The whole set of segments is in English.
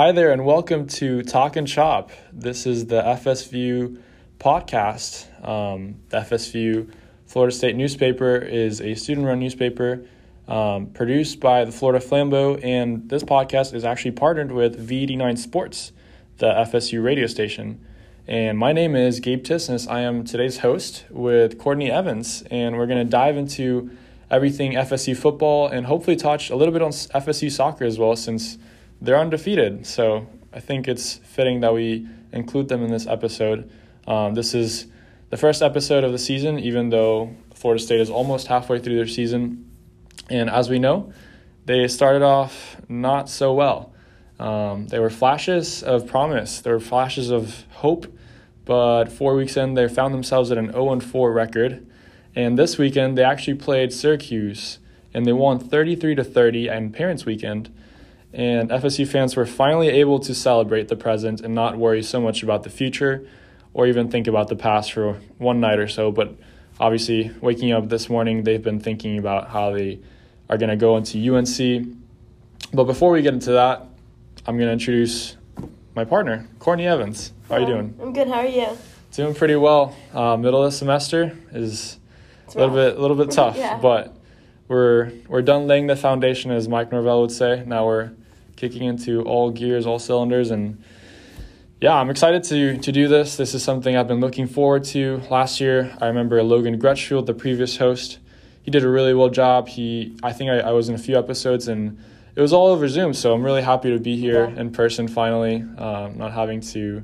Hi there, and welcome to Talk and Chop. This is the FSView podcast. Um, the FSView Florida State newspaper is a student run newspaper um, produced by the Florida Flambeau, and this podcast is actually partnered with V89 Sports, the FSU radio station. And my name is Gabe Tisness. I am today's host with Courtney Evans, and we're going to dive into everything FSU football and hopefully touch a little bit on FSU soccer as well, since they're undefeated. So I think it's fitting that we include them in this episode. Um, this is the first episode of the season, even though Florida State is almost halfway through their season. And as we know, they started off not so well. Um, there were flashes of promise, there were flashes of hope, but four weeks in, they found themselves at an 0 4 record. And this weekend, they actually played Syracuse, and they won 33 to 30 and Parents Weekend and FSU fans were finally able to celebrate the present and not worry so much about the future or even think about the past for one night or so. But obviously, waking up this morning, they've been thinking about how they are going to go into UNC. But before we get into that, I'm going to introduce my partner, Courtney Evans. How are you doing? I'm good. How are you? Doing pretty well. Uh, middle of the semester is a little bit a little bit tough, Yeah. but we're we're done laying the foundation, as Mike Norvell would say. Now we're kicking into all gears, all cylinders, and yeah, I'm excited to to do this. This is something I've been looking forward to. Last year, I remember Logan Gretschfield, the previous host, he did a really well job. He, I think I, I was in a few episodes, and it was all over Zoom. So I'm really happy to be here Yeah. in person finally, um, not having to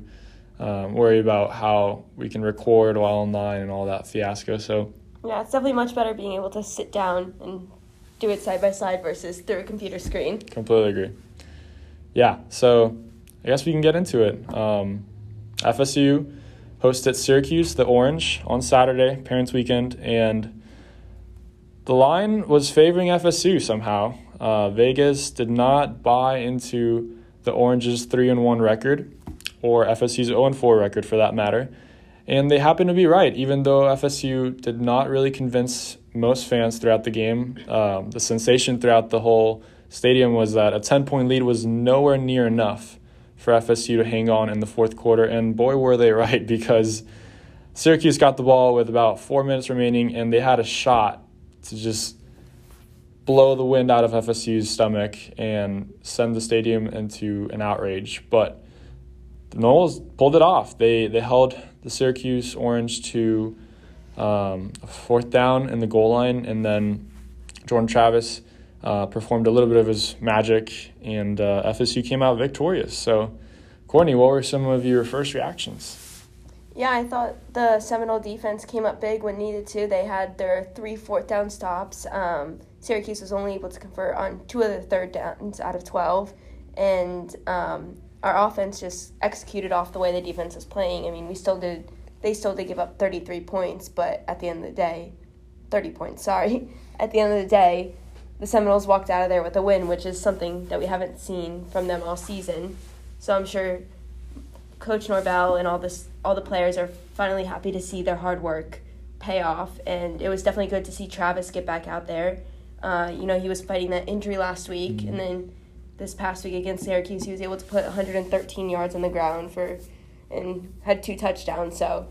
um, worry about how we can record while online and all that fiasco. So Yeah, it's definitely much better being able to sit down and do it side by side versus through a computer screen. Completely agree. Yeah, so I guess we can get into it. Um, FSU hosted Syracuse, the Orange, on Saturday, Parents Weekend, and the line was favoring FSU somehow. Uh, Vegas did not buy into the Orange's 3 and 1 record, or FSU's 0 and 4 record for that matter. And they happened to be right, even though FSU did not really convince most fans throughout the game. Um, the sensation throughout the whole stadium was that a 10 point lead was nowhere near enough for FSU to hang on in the fourth quarter. And boy, were they right, because Syracuse got the ball with about four minutes remaining, and they had a shot to just blow the wind out of FSU's stomach and send the stadium into an outrage. But the Noles pulled it off. They they held the Syracuse Orange to um, fourth down in the goal line, and then Jordan Travis uh, performed a little bit of his magic, and uh, FSU came out victorious. So, Courtney, what were some of your first reactions? Yeah, I thought the Seminole defense came up big when needed to. They had their three fourth down stops. Um, Syracuse was only able to convert on two of the third downs out of 12. And um, our offense just executed off the way the defense was playing. I mean, we still did, they still did give up 33 points, but at the end of the day, 30 points, sorry. At the end of the day, the Seminoles walked out of there with a win, which is something that we haven't seen from them all season. So I'm sure Coach Norvell and all this all the players are finally happy to see their hard work pay off, and it was definitely good to see Travis get back out there. Uh, you know, he was fighting that injury last week, and then this past week against Syracuse, he was able to put 113 yards on the ground for, and had two touchdowns. So,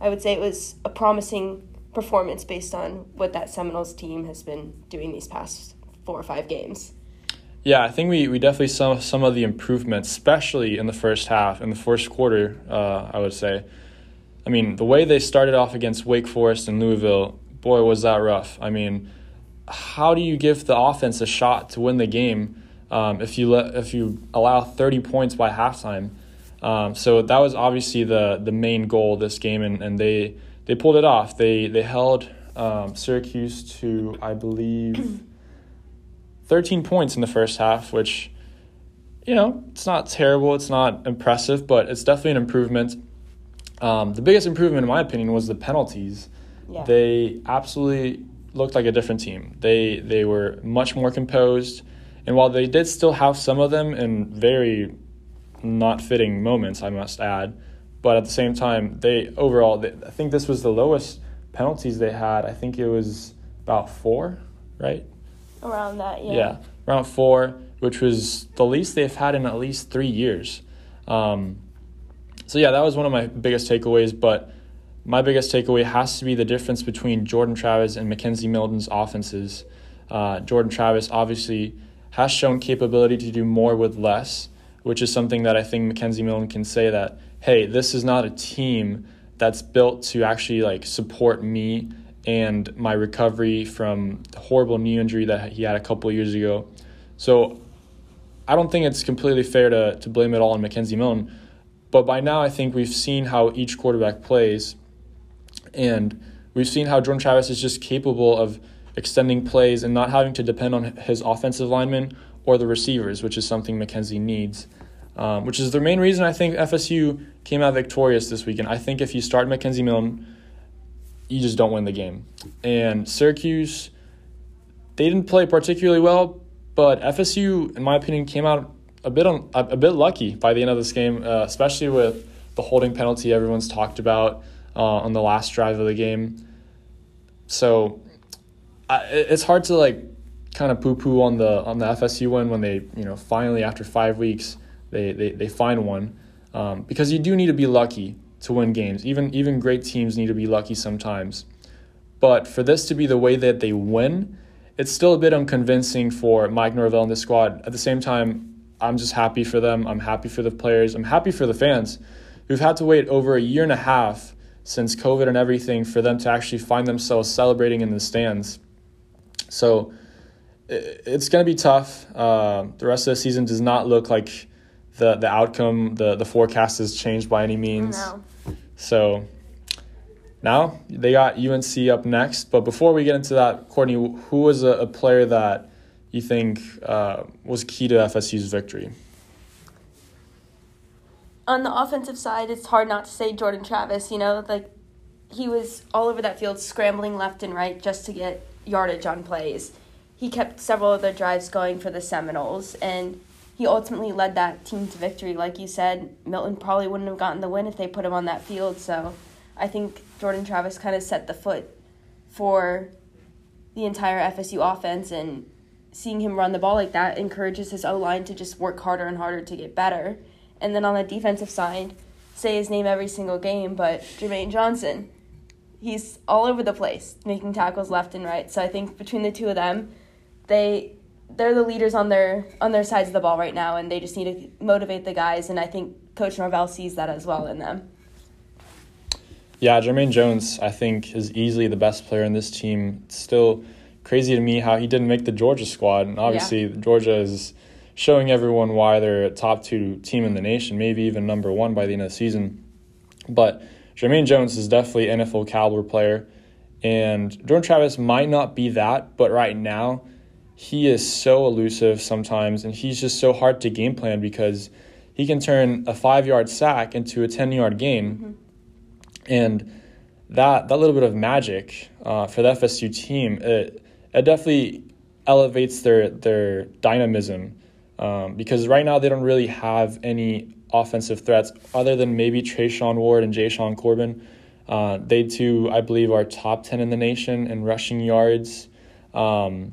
I would say it was a promising performance based on what that Seminoles team has been doing these past four or five games. Yeah, I think we, we definitely saw some of the improvements, especially in the first half, in the first quarter, uh, I would say. I mean, the way they started off against Wake Forest and Louisville, boy, was that rough. I mean, how do you give the offense a shot to win the game um, if you let if you allow 30 points by halftime? Um, so that was obviously the the main goal of this game, and, and they they pulled it off. They they held um, Syracuse to I believe 13 points in the first half, which you know it's not terrible, it's not impressive, but it's definitely an improvement. Um, the biggest improvement, in my opinion, was the penalties. Yeah. They absolutely looked like a different team. They they were much more composed, and while they did still have some of them in very not fitting moments, I must add, but at the same time, they overall, they, I think this was the lowest penalties they had. I think it was about four, right? Around that, yeah. Yeah, around four. which was the least they've had in at least three years. Um, so yeah, that was one of my biggest takeaways. But my biggest takeaway has to be the difference between Jordan Travis and McKenzie Milton's offenses. Uh, Jordan Travis obviously has shown capability to do more with less, which is something that I think McKenzie Milton can say that, hey, this is not a team that's built to actually like support me and my recovery from the horrible knee injury that he had a couple years ago. So I don't think it's completely fair to, to blame it all on McKenzie Milton. But by now, I think we've seen how each quarterback plays, and we've seen how Jordan Travis is just capable of extending plays and not having to depend on his offensive linemen or the receivers, which is something McKenzie needs. Um, which is the main reason I think FSU came out victorious this weekend. I think if you start McKenzie Milton, you just don't win the game. And Syracuse, they didn't play particularly well, but FSU, in my opinion, came out a bit on, a, a bit lucky by the end of this game, uh, especially with the holding penalty everyone's talked about uh, on the last drive of the game. So I, it's hard to like kind of poo poo on the on the FSU win when they you know finally after five weeks they they, they find one um, because you do need to be lucky to win games. Even even great teams need to be lucky sometimes. But for this to be the way that they win, it's still a bit unconvincing for Mike Norvell and the squad. At the same time, I'm just happy for them. I'm happy for the players. I'm happy for the fans who've had to wait over a year and a half since COVID and everything for them to actually find themselves celebrating in the stands. So it's going to be tough. Uh, the rest of the season does not look like the the outcome, the the forecast has changed by any means. No. So now they got UNC up next. But before we get into that, Courtney, who was a, a player that you think uh, was key to FSU's victory? On the offensive side, it's hard not to say Jordan Travis. You know, like he was all over that field, scrambling left and right just to get yardage on plays. He kept several of the drives going for the Seminoles, and he ultimately led that team to victory. Like you said, Milton probably wouldn't have gotten the win if they put him on that field. So I think Jordan Travis kind of set the foot for the entire FSU offense, and seeing him run the ball like that encourages his O line to just work harder and harder to get better. And then on the defensive side, say his name every single game, but Jermaine Johnson, he's all over the place, making tackles left and right. So I think between the two of them, they they're the leaders on their on their sides of the ball right now, and they just need to motivate the guys. And I think Coach Norvell sees that as well in them. Yeah, Jermaine Jones, I think, is easily the best player in this team. It's still crazy to me how he didn't make the Georgia squad, and obviously yeah. Georgia is showing everyone why they're a top two team in the nation, maybe even number one by the end of the season. But Jermaine Jones is definitely an NFL caliber player, and Jordan Travis might not be that, but right now he is so elusive sometimes, and he's just so hard to game plan because he can turn a five yard sack into a 10 yard gain. Mm-hmm. And that, that little bit of magic uh, for the FSU team, it, it definitely elevates their, their dynamism um, because right now they don't really have any offensive threats other than maybe Treshaun Ward and Jashaun Corbin. Uh, they too, I believe, are top 10 in the nation in rushing yards. Um,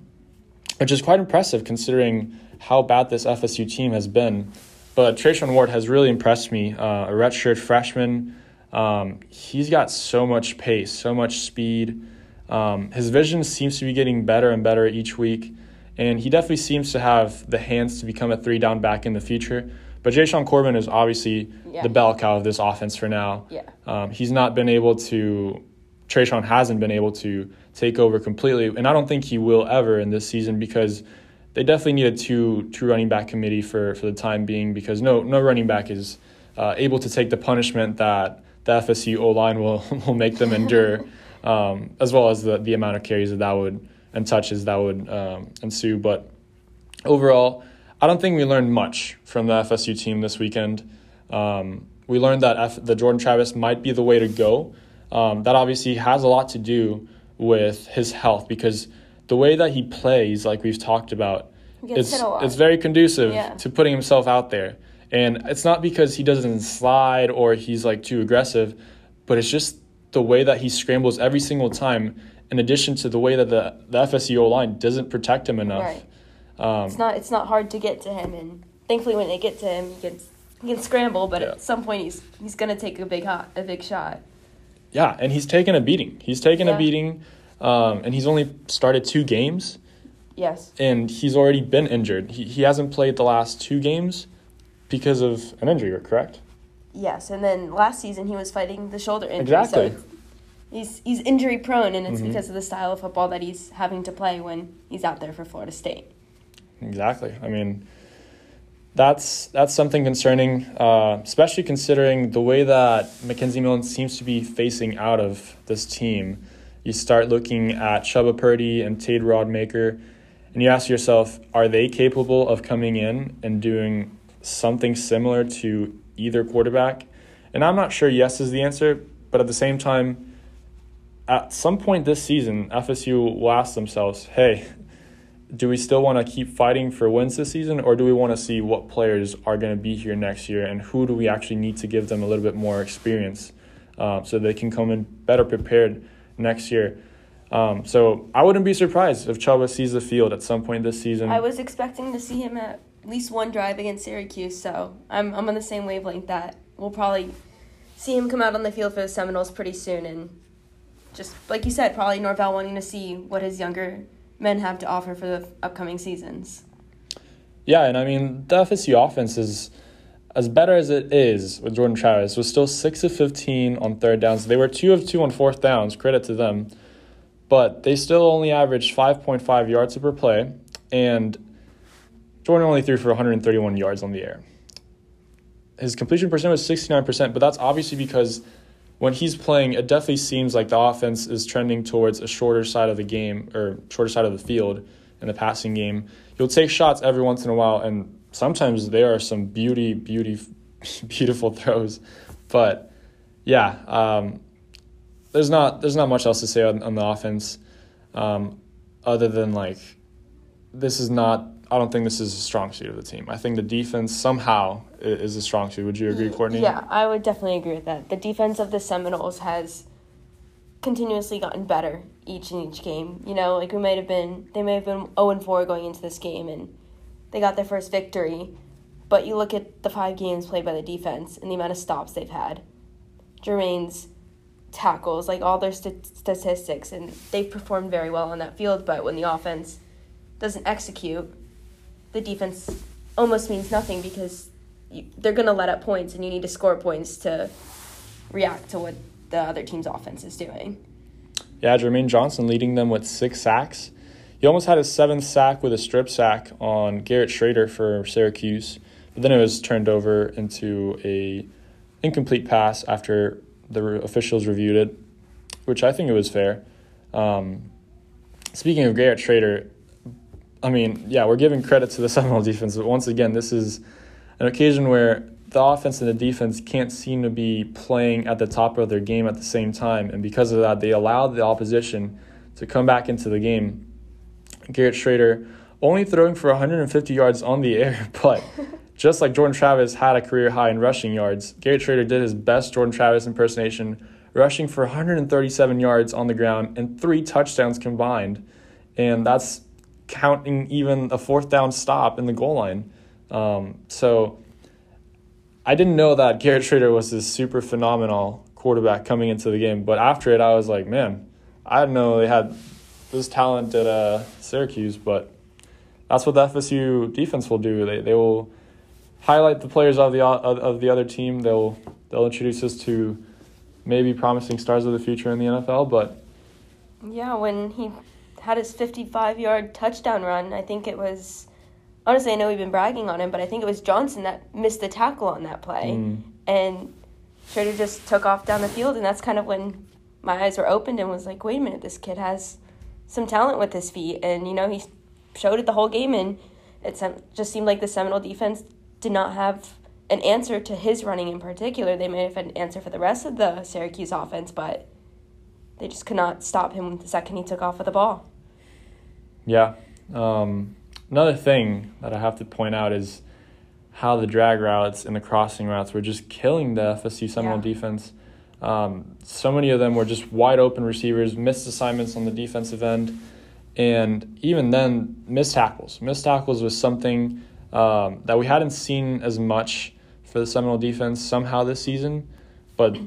which is quite impressive considering how bad this FSU team has been. But Treshaun Ward has really impressed me. Uh, a redshirt freshman. Um, he's got so much pace, so much speed. Um, his vision seems to be getting better and better each week, and he definitely seems to have the hands to become a three down back in the future. But Jashaun Corbin is obviously yeah. the bell cow of this offense for now. Yeah. Um, he's not been able to, Treshaun hasn't been able to take over completely. And I don't think he will ever in this season because they definitely need a two two running back committee for, for the time being because no no running back is uh, able to take the punishment that the FSU O line will will make them endure, um, as well as the the amount of carries that that would and touches that would um, ensue. But overall, I don't think we learned much from the FSU team this weekend. Um, we learned that F- the Jordan Travis might be the way to go. Um, that obviously has a lot to do with his health because the way that he plays, like we've talked about, it's it's very conducive yeah. to putting himself out there. And it's not because he doesn't slide or he's like too aggressive, but it's just the way that he scrambles every single time. In addition to the way that the the FSU line doesn't protect him enough. Right. Um, It's not it's not hard to get to him, and thankfully when they get to him, he can he can scramble, but Yeah. at some point he's he's gonna take a big hot a big shot. Yeah, and he's taken a beating. He's taken Yeah. a beating, um, and he's only started two games, Yes. and he's already been injured. He, he hasn't played the last two games because of an injury, correct? Yes, and then last season he was fighting the shoulder injury. Exactly. So he's he's injury prone, and it's Mhm. because of the style of football that he's having to play when he's out there for Florida State. Exactly. I mean, that's that's something concerning, uh, especially considering the way that McKenzie Milton seems to be facing out of this team. You start looking at Chuba Purdy and Tate Rodemaker, and you ask yourself, are they capable of coming in and doing something similar to either quarterback? And I'm not sure yes is the answer, but at the same time, at some point this season, FSU will ask themselves, hey, do we still want to keep fighting for wins this season, or do we want to see what players are going to be here next year, and who do we actually need to give them a little bit more experience, uh, so they can come in better prepared next year? Um, so I wouldn't be surprised if Chuba sees the field at some point this season. I was expecting to see him at least one drive against Syracuse, so I'm I'm on the same wavelength that we'll probably see him come out on the field for the Seminoles pretty soon, and just like you said, probably Norvell wanting to see what his younger men have to offer for the upcoming seasons. Yeah, and I mean the FSU offense is as better as it is with Jordan Travis was still six of fifteen on third downs. They were two of two on fourth downs. Credit to them, but they still only averaged five point five yards per play, and Jordan only threw for one hundred and thirty one yards on the air. His completion percent was sixty nine percent, but that's obviously because when he's playing, it definitely seems like the offense is trending towards a shorter side of the game or shorter side of the field in the passing game. You'll take shots every once in a while, and sometimes there are some beauty, beauty, beautiful throws. But yeah, um, there's not there's not much else to say on, on the offense, um, other than like this is not. I don't think this is a strong suit of the team. I think the defense somehow is a strong suit. Would you agree, Courtney? Yeah, I would definitely agree with that. The defense of the Seminoles has continuously gotten better each and each game. You know, like we might have been, they may have been 0 and 4 going into this game, and they got their first victory. But you look at the five games played by the defense and the amount of stops they've had, Jermaine's tackles, like all their st- statistics, and they've performed very well on that field. But when the offense doesn't execute, the defense almost means nothing because they're going to let up points, and you need to score points to react to what the other team's offense is doing. Yeah, Jermaine Johnson leading them with six sacks. He almost had his seventh sack with a strip sack on Garrett Shrader for Syracuse, but then it was turned over into a incomplete pass after the officials reviewed it, which I think it was fair. Um, speaking of Garrett Shrader, I mean, yeah, we're giving credit to the Seminole defense, but once again, this is an occasion where the offense and the defense can't seem to be playing at the top of their game at the same time, and because of that, they allowed the opposition to come back into the game. Garrett Shrader only throwing for 150 yards on the air, but just like Jordan Travis had a career high in rushing yards, Garrett Shrader did his best Jordan Travis impersonation, rushing for 137 yards on the ground and three touchdowns combined. And that's counting even a fourth down stop in the goal line. Um, so I didn't know that Garrett Shrader was this super phenomenal quarterback coming into the game, but after it, I was like, man, I didn't know they had this talent at uh, Syracuse, but that's what the FSU defense will do. They they will highlight the players of the of, of the other team. They'll they'll introduce us to maybe promising stars of the future in the NFL, but Yeah, when he had his 55 yard touchdown run, I think it was. Honestly, I know we've been bragging on him, but I think it was Johnson that missed the tackle on that play. Mm. And Shrader just took off down the field, and that's kind of when my eyes were opened and was like, wait a minute, this kid has some talent with his feet. And, you know, he showed it the whole game, and it just seemed like the Seminole defense did not have an answer to his running in particular. They may have had an answer for the rest of the Syracuse offense, but they just could not stop him the second he took off with the ball. Yeah. Um, another thing that I have to point out is how the drag routes and the crossing routes were just killing the FSU Seminole Yeah. defense. Um, so many of them were just wide open receivers, missed assignments on the defensive end, And even then, missed tackles. Missed tackles was something um, that we hadn't seen as much for the Seminole defense somehow this season. But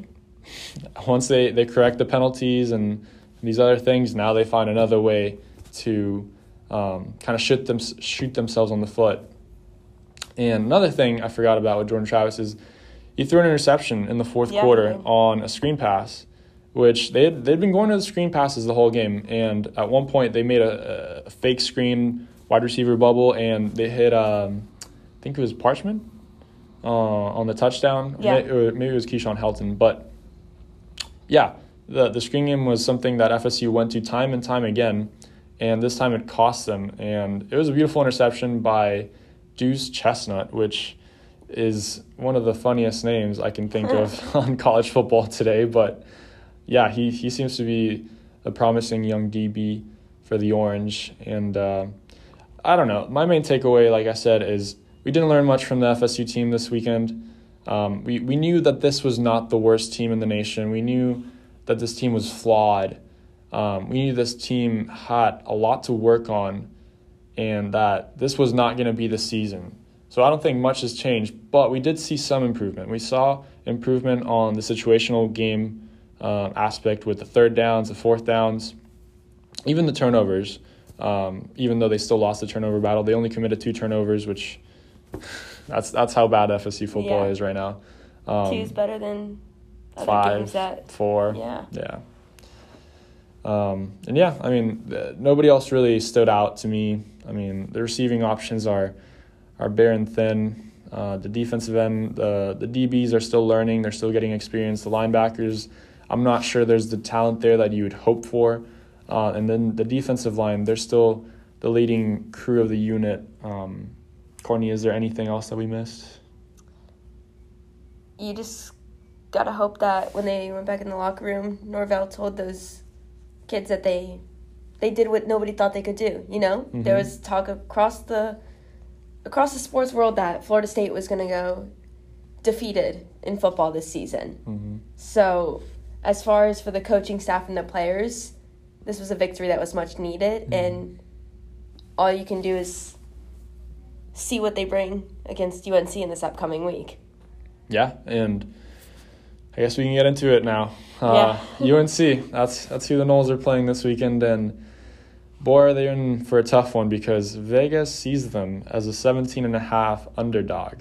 once they, they correct the penalties and these other things, now they find another way to um, kind of shoot them shoot themselves on the foot. And another thing I forgot about with Jordan Travis is he threw an interception in the fourth yeah, quarter on a screen pass, which they they'd been going to the screen passes the whole game. And at one point they made a, a fake screen wide receiver bubble and they hit um, I think it was Parchment uh, on the touchdown. Yeah. Maybe it was Keyshawn Helton, but yeah, the the screen game was something that FSU went to time and time again and this time it cost them. And it was a beautiful interception by Duce Chestnut, which is one of the funniest names I can think of on college football today. But yeah, he, he seems to be a promising young DB for the Orange. And uh, I don't know. My main takeaway, like I said, is we didn't learn much from the FSU team this weekend. Um, we, we knew that this was not the worst team in the nation. We knew that this team was flawed um, we knew this team had a lot to work on and that this was not going to be the season. So I don't think much has changed, but we did see some improvement. We saw improvement on the situational game um, aspect with the third downs, the fourth downs, even the turnovers. Um, even though they still lost the turnover battle, they only committed two turnovers, which that's that's how bad FSU football yeah. is right now. Um, Two is better than five, that, four. Yeah, yeah. Um, and yeah, I mean, nobody else really stood out to me. I mean, the receiving options are are bare and thin. Uh, the defensive end, the the DBs are still learning. They're still getting experience. The linebackers, I'm not sure there's the talent there that you would hope for. Uh, and then the defensive line, they're still the leading crew of the unit. Um, Courtney, is there anything else that we missed? You just gotta hope that when they went back in the locker room, Norvell told those kids that they they did what nobody thought they could do. You know, mm-hmm. there was talk across the across the sports world that Florida State was going to go defeated in football this season. Mm-hmm. So, as far as for the coaching staff and the players, this was a victory that was much needed, mm-hmm. and all you can do is see what they bring against UNC in this upcoming week. Yeah, and I guess we can get into it now. Uh, yeah. UNC, that's that's who the Noles are playing this weekend, and boy, are they in for a tough one because Vegas sees them as a 17 and a half underdog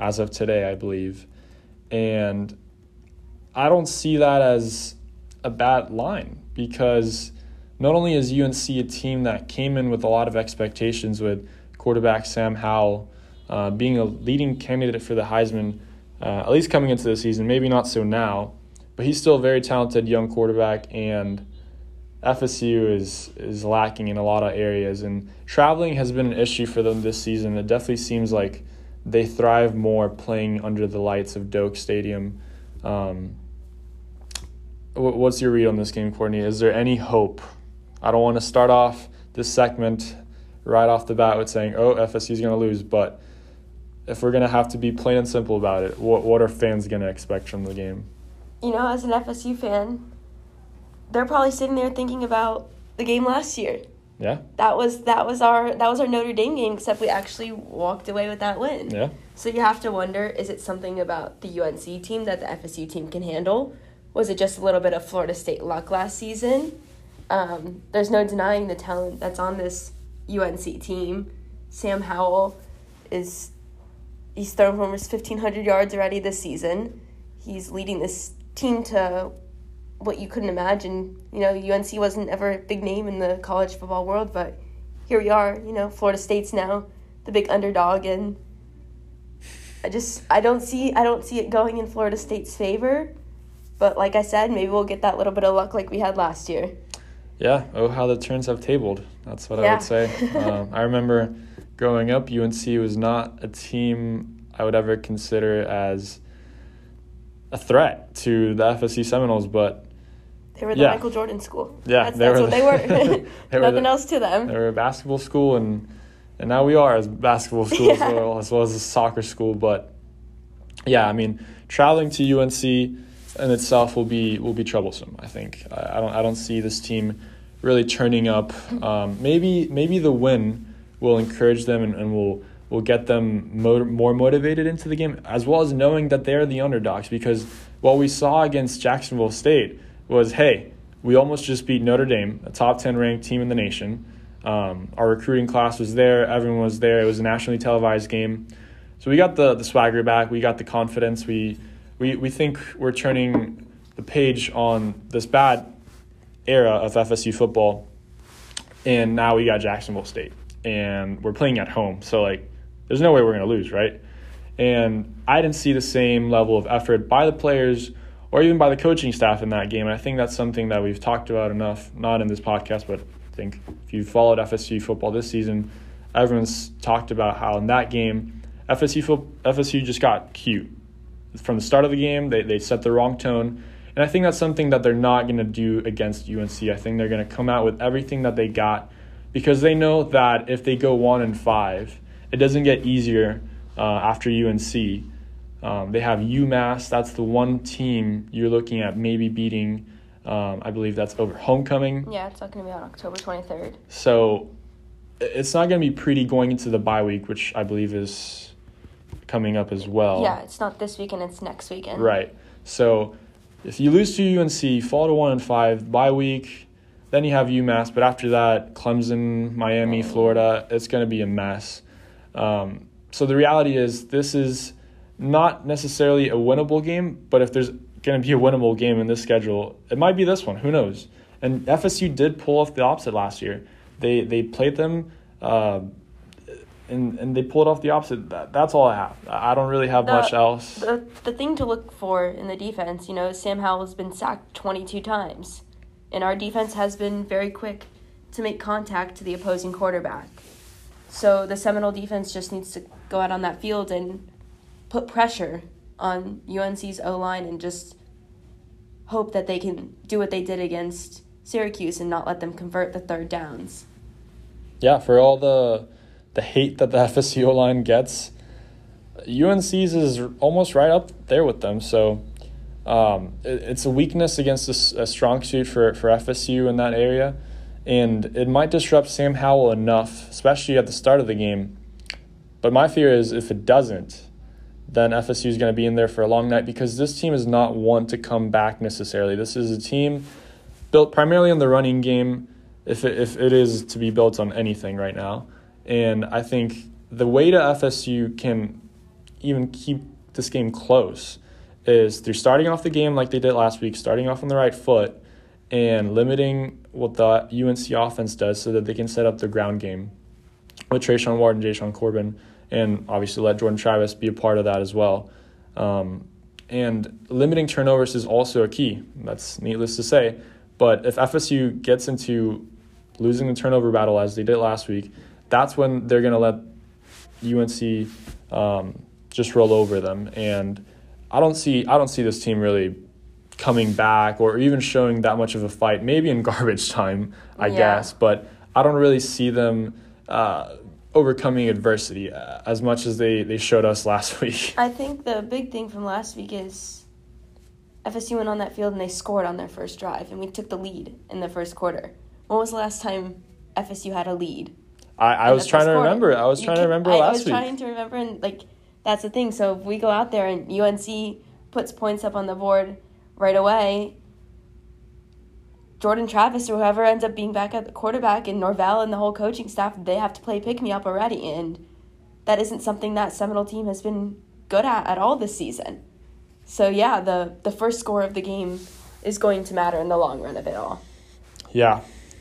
as of today, I believe, and I don't see that as a bad line because not only is UNC a team that came in with a lot of expectations with quarterback Sam Howell uh, being a leading candidate for the Heisman uh, at least coming into the season. Maybe not so now, but he's still a very talented young quarterback, and FSU is is lacking in a lot of areas. And traveling has been an issue for them this season. It definitely seems like they thrive more playing under the lights of Doak Stadium. Um, what's your read on this game, Courtney? Is there any hope? I don't want to start off this segment right off the bat with saying, "Oh, FSU is going to lose," but if we're gonna have to be plain and simple about it, what what are fans gonna expect from the game? You know, as an FSU fan, they're probably sitting there thinking about the game last year. Yeah. That was that was our that was our Notre Dame game, except we actually walked away with that win. Yeah. So you have to wonder: is it something about the UNC team that the FSU team can handle? Was it just a little bit of Florida State luck last season? Um, there's no denying the talent that's on this UNC team. Sam Howell is he's thrown for almost 1,500 yards already this season. He's leading this team to what you couldn't imagine. You know, UNC wasn't ever a big name in the college football world, but here we are. You know, Florida State's now the big underdog, and I just I don't see I don't see it going in Florida State's favor. But like I said, maybe we'll get that little bit of luck like we had last year. Yeah. Oh, how the turns have tabled. That's what yeah. I would say. um, I remember growing up, UNC was not a team I would ever consider as a threat to the FSC Seminoles, but they were the yeah. Michael Jordan school. Yeah, that's, that's what the, they were. they Nothing the, else to them. They were a basketball school, and and now we are as basketball school yeah. as, well, as well as a soccer school. But yeah, I mean, traveling to UNC in itself will be will be troublesome. I think I, I don't I don't see this team really turning up. Um, maybe maybe the win will encourage them and, and will will get them mo- more motivated into the game, as well as knowing that they're the underdogs. Because what we saw against Jacksonville State was, hey, we almost just beat Notre Dame, a top ten ranked team in the nation. Um, our recruiting class was there. Everyone was there. It was a nationally televised game. So we got the, the swagger back. We got the confidence. We, we, we think we're turning the page on this bad era of FSU football. And now we got Jacksonville State. And we're playing at home. So, like, there's no way we're going to lose, right? And I didn't see the same level of effort by the players or even by the coaching staff in that game. And I think that's something that we've talked about enough, not in this podcast, but I think if you've followed FSU football this season, everyone's talked about how in that game, FSU FSU just got cute from the start of the game. They they set the wrong tone, and I think that's something that they're not going to do against UNC. I think they're going to come out with everything that they got because they know that if they go one and five, it doesn't get easier uh, after UNC. Um, they have UMass. That's the one team you're looking at maybe beating um, I believe that's over homecoming. Yeah, it's not going to be on October 23rd. So it's not going to be pretty going into the bye week, which I believe is coming up as well. Yeah, it's not this weekend, it's next weekend. Right. So if you lose to UNC, fall to 1 and 5, bye week, then you have UMass, but after that, Clemson, Miami, Florida, it's going to be a mess. Um, so the reality is, this is not necessarily a winnable game, but if there's going to be a winnable game in this schedule. It might be this one. Who knows? And FSU did pull off the opposite last year. They they played them, uh, and and they pulled off the opposite. That, that's all I have. I don't really have the, much else. The the thing to look for in the defense, you know, Sam Howell has been sacked twenty two times, and our defense has been very quick to make contact to the opposing quarterback. So the Seminole defense just needs to go out on that field and put pressure on UNC's O line and just hope that they can do what they did against Syracuse and not let them convert the third downs. Yeah, for all the the hate that the FSU line gets, UNC's is almost right up there with them. So um, it, it's a weakness against a, a strong suit for, for FSU in that area. And it might disrupt Sam Howell enough, especially at the start of the game. But my fear is if it doesn't, then FSU is going to be in there for a long night because this team is not one to come back necessarily. This is a team built primarily on the running game, if it, if it is to be built on anything right now. And I think the way to FSU can even keep this game close is through starting off the game like they did last week, starting off on the right foot, and limiting what the UNC offense does so that they can set up the ground game with Treshaun Ward and Jashaun Corbin and obviously let Jordan Travis be a part of that as well. Um, and limiting turnovers is also a key. That's needless to say. But if FSU gets into losing the turnover battle as they did last week, that's when they're going to let UNC um, just roll over them. And I don't see I don't see this team really coming back or even showing that much of a fight. Maybe in garbage time, I yeah. guess, but I don't really see them. Uh, overcoming adversity uh, as much as they, they showed us last week. I think the big thing from last week is FSU went on that field and they scored on their first drive, and we took the lead in the first quarter. When was the last time FSU had a lead? I, I was trying to quarter? remember. I was trying can, to remember I, last week. I was week. trying to remember, and like that's the thing. So if we go out there and UNC puts points up on the board right away, Jordan Travis or whoever ends up being back at the quarterback and Norvell and the whole coaching staff, they have to play pick me up already. And that isn't something that Seminole team has been good at at all this season. So yeah, the the first score of the game is going to matter in the long run of it all. Yeah,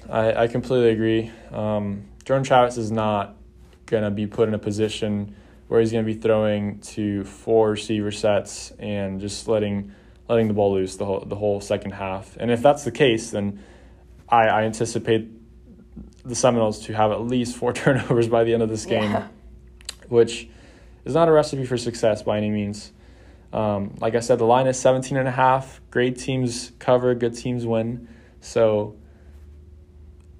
I, I completely agree. Um, Jordan Travis is not gonna be put in a position where he's gonna be throwing to four receiver sets and just letting letting the ball loose the whole the whole second half. And if that's the case, then I, I anticipate the Seminoles to have at least four turnovers by the end of this game, yeah. which is not a recipe for success by any means. Um, like I said, the line is 17 and a half. Great teams cover, good teams win. So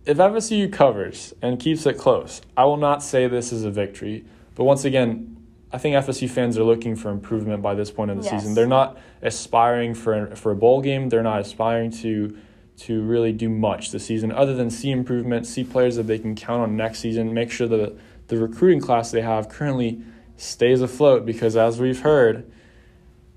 if FSU covers and keeps it close, I will not say this is a victory. But once again, I think FSU fans are looking for improvement by this point in the yes. season. They're not aspiring for for a bowl game. They're not aspiring to to really do much this season other than see improvement, see players that they can count on next season, make sure that the recruiting class they have currently stays afloat because as we've heard,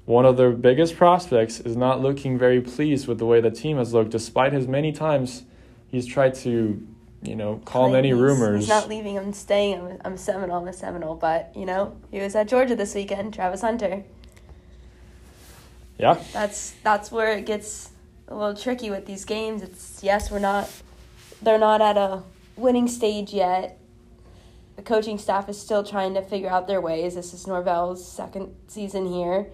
one of their biggest prospects is not looking very pleased with the way the team has looked, despite his many times he's tried to, you know, calm any rumors. He's not leaving. I'm staying. I'm, I'm Seminole. I'm a Seminole. But you know, he was at Georgia this weekend. Travis Hunter. Yeah. That's that's where it gets a little tricky with these games. It's yes, we're not. They're not at a winning stage yet. The coaching staff is still trying to figure out their ways. This is Norvell's second season here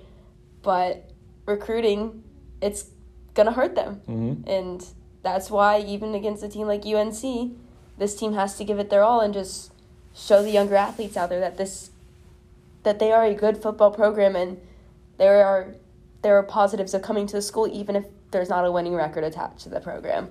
but recruiting, it's gonna hurt them, mm-hmm. and that's why even against a team like UNC, this team has to give it their all and just show the younger athletes out there that this that they are a good football program and there are there are positives of coming to the school even if there's not a winning record attached to the program.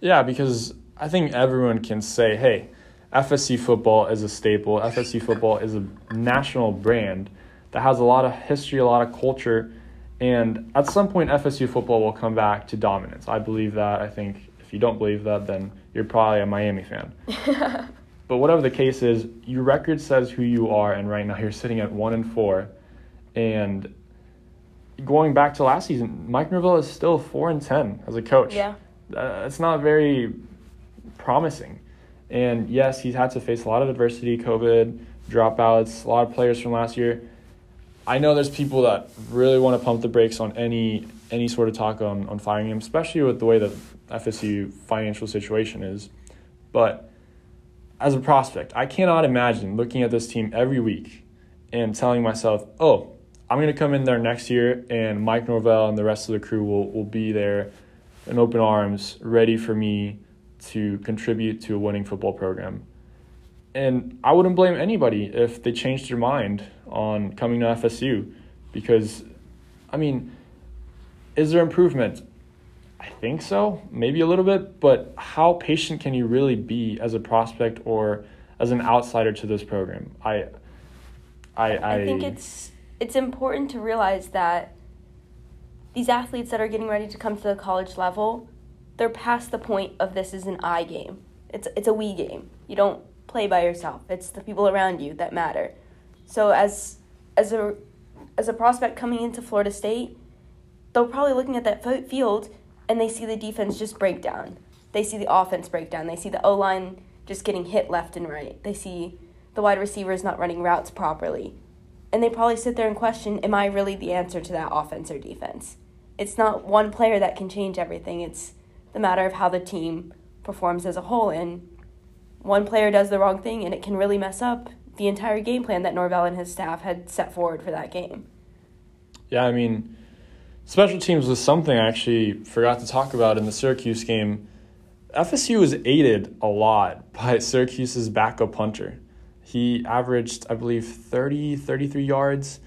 Yeah, because I think everyone can say, hey, FSC football is a staple. FSC football is a national brand that has a lot of history, a lot of culture, and at some point, FSU football will come back to dominance. I believe that. I think if you don't believe that, then you're probably a Miami fan. but whatever the case is, your record says who you are, and right now you're sitting at one and four, and going back to last season, Mike Norvell is still four and ten as a coach. Yeah, uh, it's not very promising. And yes, he's had to face a lot of adversity, COVID, dropouts, a lot of players from last year. I know there's people that really want to pump the brakes on any any sort of talk on, on firing him, especially with the way the FSU financial situation is. But as a prospect, I cannot imagine looking at this team every week and telling myself, oh, I'm going to come in there next year and Mike Norvell and the rest of the crew will, will be there in open arms, ready for me to contribute to a winning football program. And I wouldn't blame anybody if they changed their mind on coming to FSU because, I mean, is there improvement? I think so, maybe a little bit, but how patient can you really be as a prospect or as an outsider to this program? I, I, I, I think it's it's important to realize that these athletes that are getting ready to come to the college level, they're past the point of this is an I game. It's it's a we game. You don't play by yourself. It's the people around you that matter. So as as a as a prospect coming into Florida State, they're probably looking at that field and they see the defense just break down. They see the offense break down. They see the O line just getting hit left and right. They see the wide receivers not running routes properly. And they probably sit there and question, am I really the answer to that offense or defense? It's not one player that can change everything. It's the matter of how the team performs as a whole. And one player does the wrong thing and it can really mess up the entire game plan that Norvell and his staff had set forward for that game. Yeah, I mean, special teams was something I actually forgot to talk about in the Syracuse game. FSU was aided a lot by Syracuse's backup punter. He averaged, I believe, 30, 33 yards,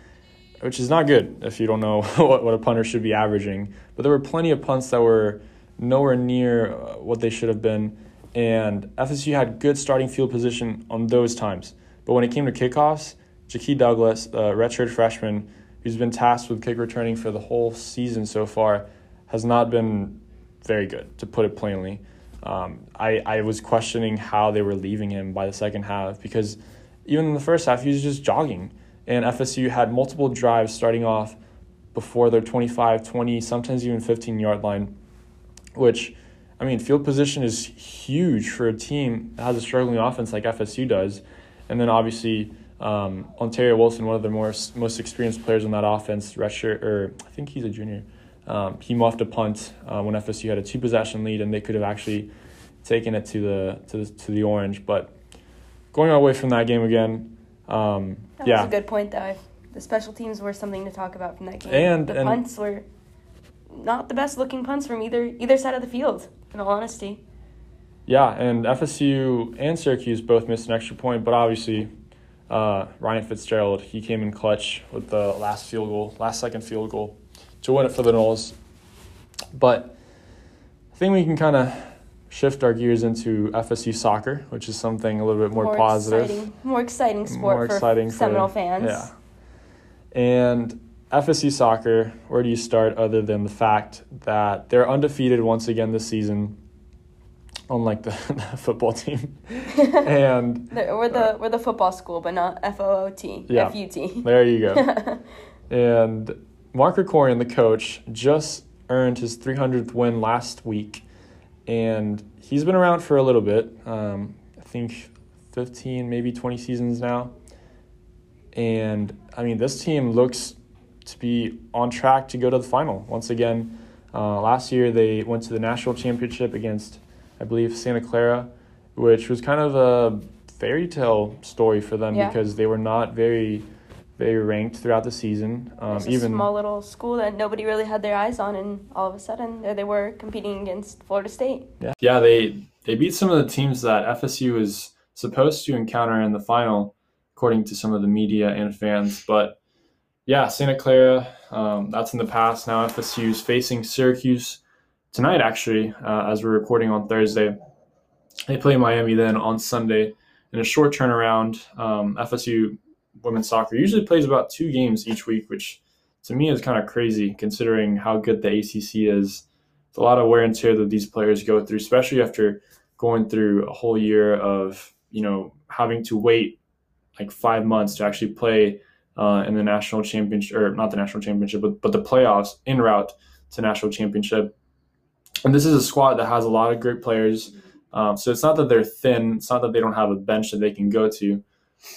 which is not good if you don't know what, what a punter should be averaging. But there were plenty of punts that were nowhere near uh, what they should have been and FSU had good starting field position on those times. But when it came to kickoffs, Ja'Khi Douglas, the redshirt freshman, who's been tasked with kick returning for the whole season so far, has not been very good, to put it plainly. Um, I, I was questioning how they were leaving him by the second half because even in the first half, he was just jogging. And FSU had multiple drives starting off before their 25, 20, sometimes even 15 yard line, which I mean, field position is huge for a team that has a struggling offense like FSU does. And then obviously, um, Ontario Wilson, one of the most most experienced players on that offense, redshirt, or I think he's a junior. Um, he muffed a punt uh, when FSU had a two possession lead, and they could have actually taken it to the to the to the orange. But going away from that game again, um, that yeah, was a good point though. The special teams were something to talk about from that game. And the and, punts were not the best looking punts from either either side of the field in all honesty. Yeah, and FSU and Syracuse both missed an extra point, but obviously uh, Ryan Fitzgerald he came in clutch with the last field goal, last second field goal to win it for the Noles. But I think we can kind of shift our gears into FSU soccer, which is something a little bit more, more positive, exciting, more exciting sport more for exciting Seminole for, fans. Yeah, and FSU soccer, where do you start other than the fact that they're undefeated once again this season, unlike the, the football team? and we're the we're the football school, but not F O O T. Yeah, F U T. There you go. and Mark Krikorian, the coach, just earned his 300th win last week, and he's been around for a little bit. Um, I think 15, maybe 20 seasons now. And I mean, this team looks to be on track to go to the final once again. Uh, last year, they went to the national championship against, I believe, Santa Clara, which was kind of a fairy tale story for them yeah. because they were not very, very ranked throughout the season. Um, it's a even small little school that nobody really had their eyes on, and all of a sudden, there they were competing against Florida State. Yeah, yeah, they they beat some of the teams that FSU is supposed to encounter in the final, according to some of the media and fans, but yeah, Santa Clara, um, that's in the past. Now FSU is facing Syracuse tonight, actually, uh, as we're recording on Thursday. They play Miami then on Sunday in a short turnaround. Um, FSU women's soccer usually plays about two games each week, which to me is kind of crazy considering how good the ACC is. It's a lot of wear and tear that these players go through, especially after going through a whole year of you know having to wait like five months to actually play uh, in the national championship, or not the national championship, but, but the playoffs en route to national championship. And this is a squad that has a lot of great players. Um, so it's not that they're thin. It's not that they don't have a bench that they can go to,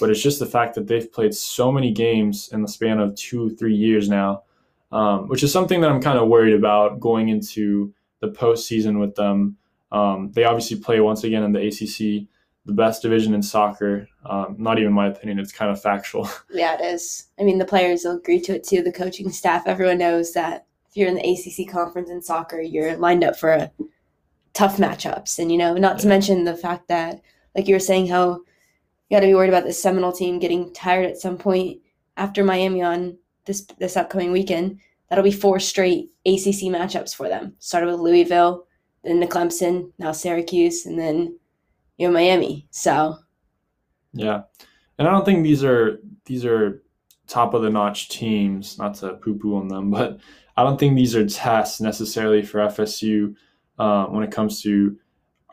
but it's just the fact that they've played so many games in the span of two, three years now, um, which is something that I'm kind of worried about going into the postseason with them. Um, they obviously play once again in the ACC the best division in soccer. Um, not even my opinion; it's kind of factual. Yeah, it is. I mean, the players will agree to it too. The coaching staff, everyone knows that if you're in the ACC conference in soccer, you're lined up for a tough matchups, and you know, not yeah. to mention the fact that, like you were saying, how you got to be worried about the Seminole team getting tired at some point after Miami on this this upcoming weekend. That'll be four straight ACC matchups for them. Started with Louisville, then the Clemson, now Syracuse, and then you know Miami. So yeah, and I don't think these are these are top of the notch teams. Not to poo poo on them, but I don't think these are tests necessarily for FSU uh, when it comes to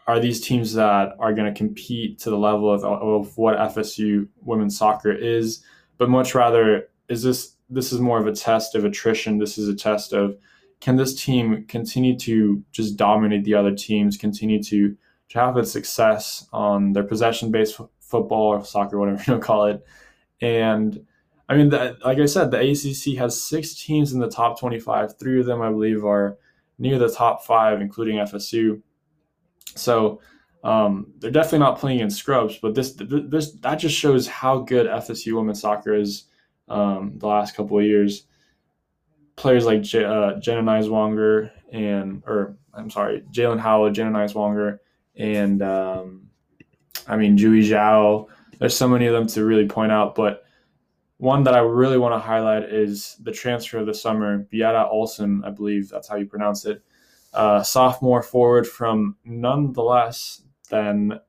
are these teams that are going to compete to the level of, of what FSU women's soccer is, but much rather is this this is more of a test of attrition. This is a test of can this team continue to just dominate the other teams, continue to its success on their possession based f- football or soccer, whatever you want to call it. And I mean, the, like I said, the ACC has six teams in the top 25. Three of them, I believe, are near the top five, including FSU. So um, they're definitely not playing in scrubs, but this this that just shows how good FSU women's soccer is um, the last couple of years. Players like J- uh, Jenna and, or I'm sorry, Jaelin Howell, Jenna Nighswonger, and um, I mean Yujie Zhao. There's so many of them to really point out, but one that I really want to highlight is the transfer of the summer, Beata Olsson, I believe that's how you pronounce it. Uh, sophomore forward from none the less than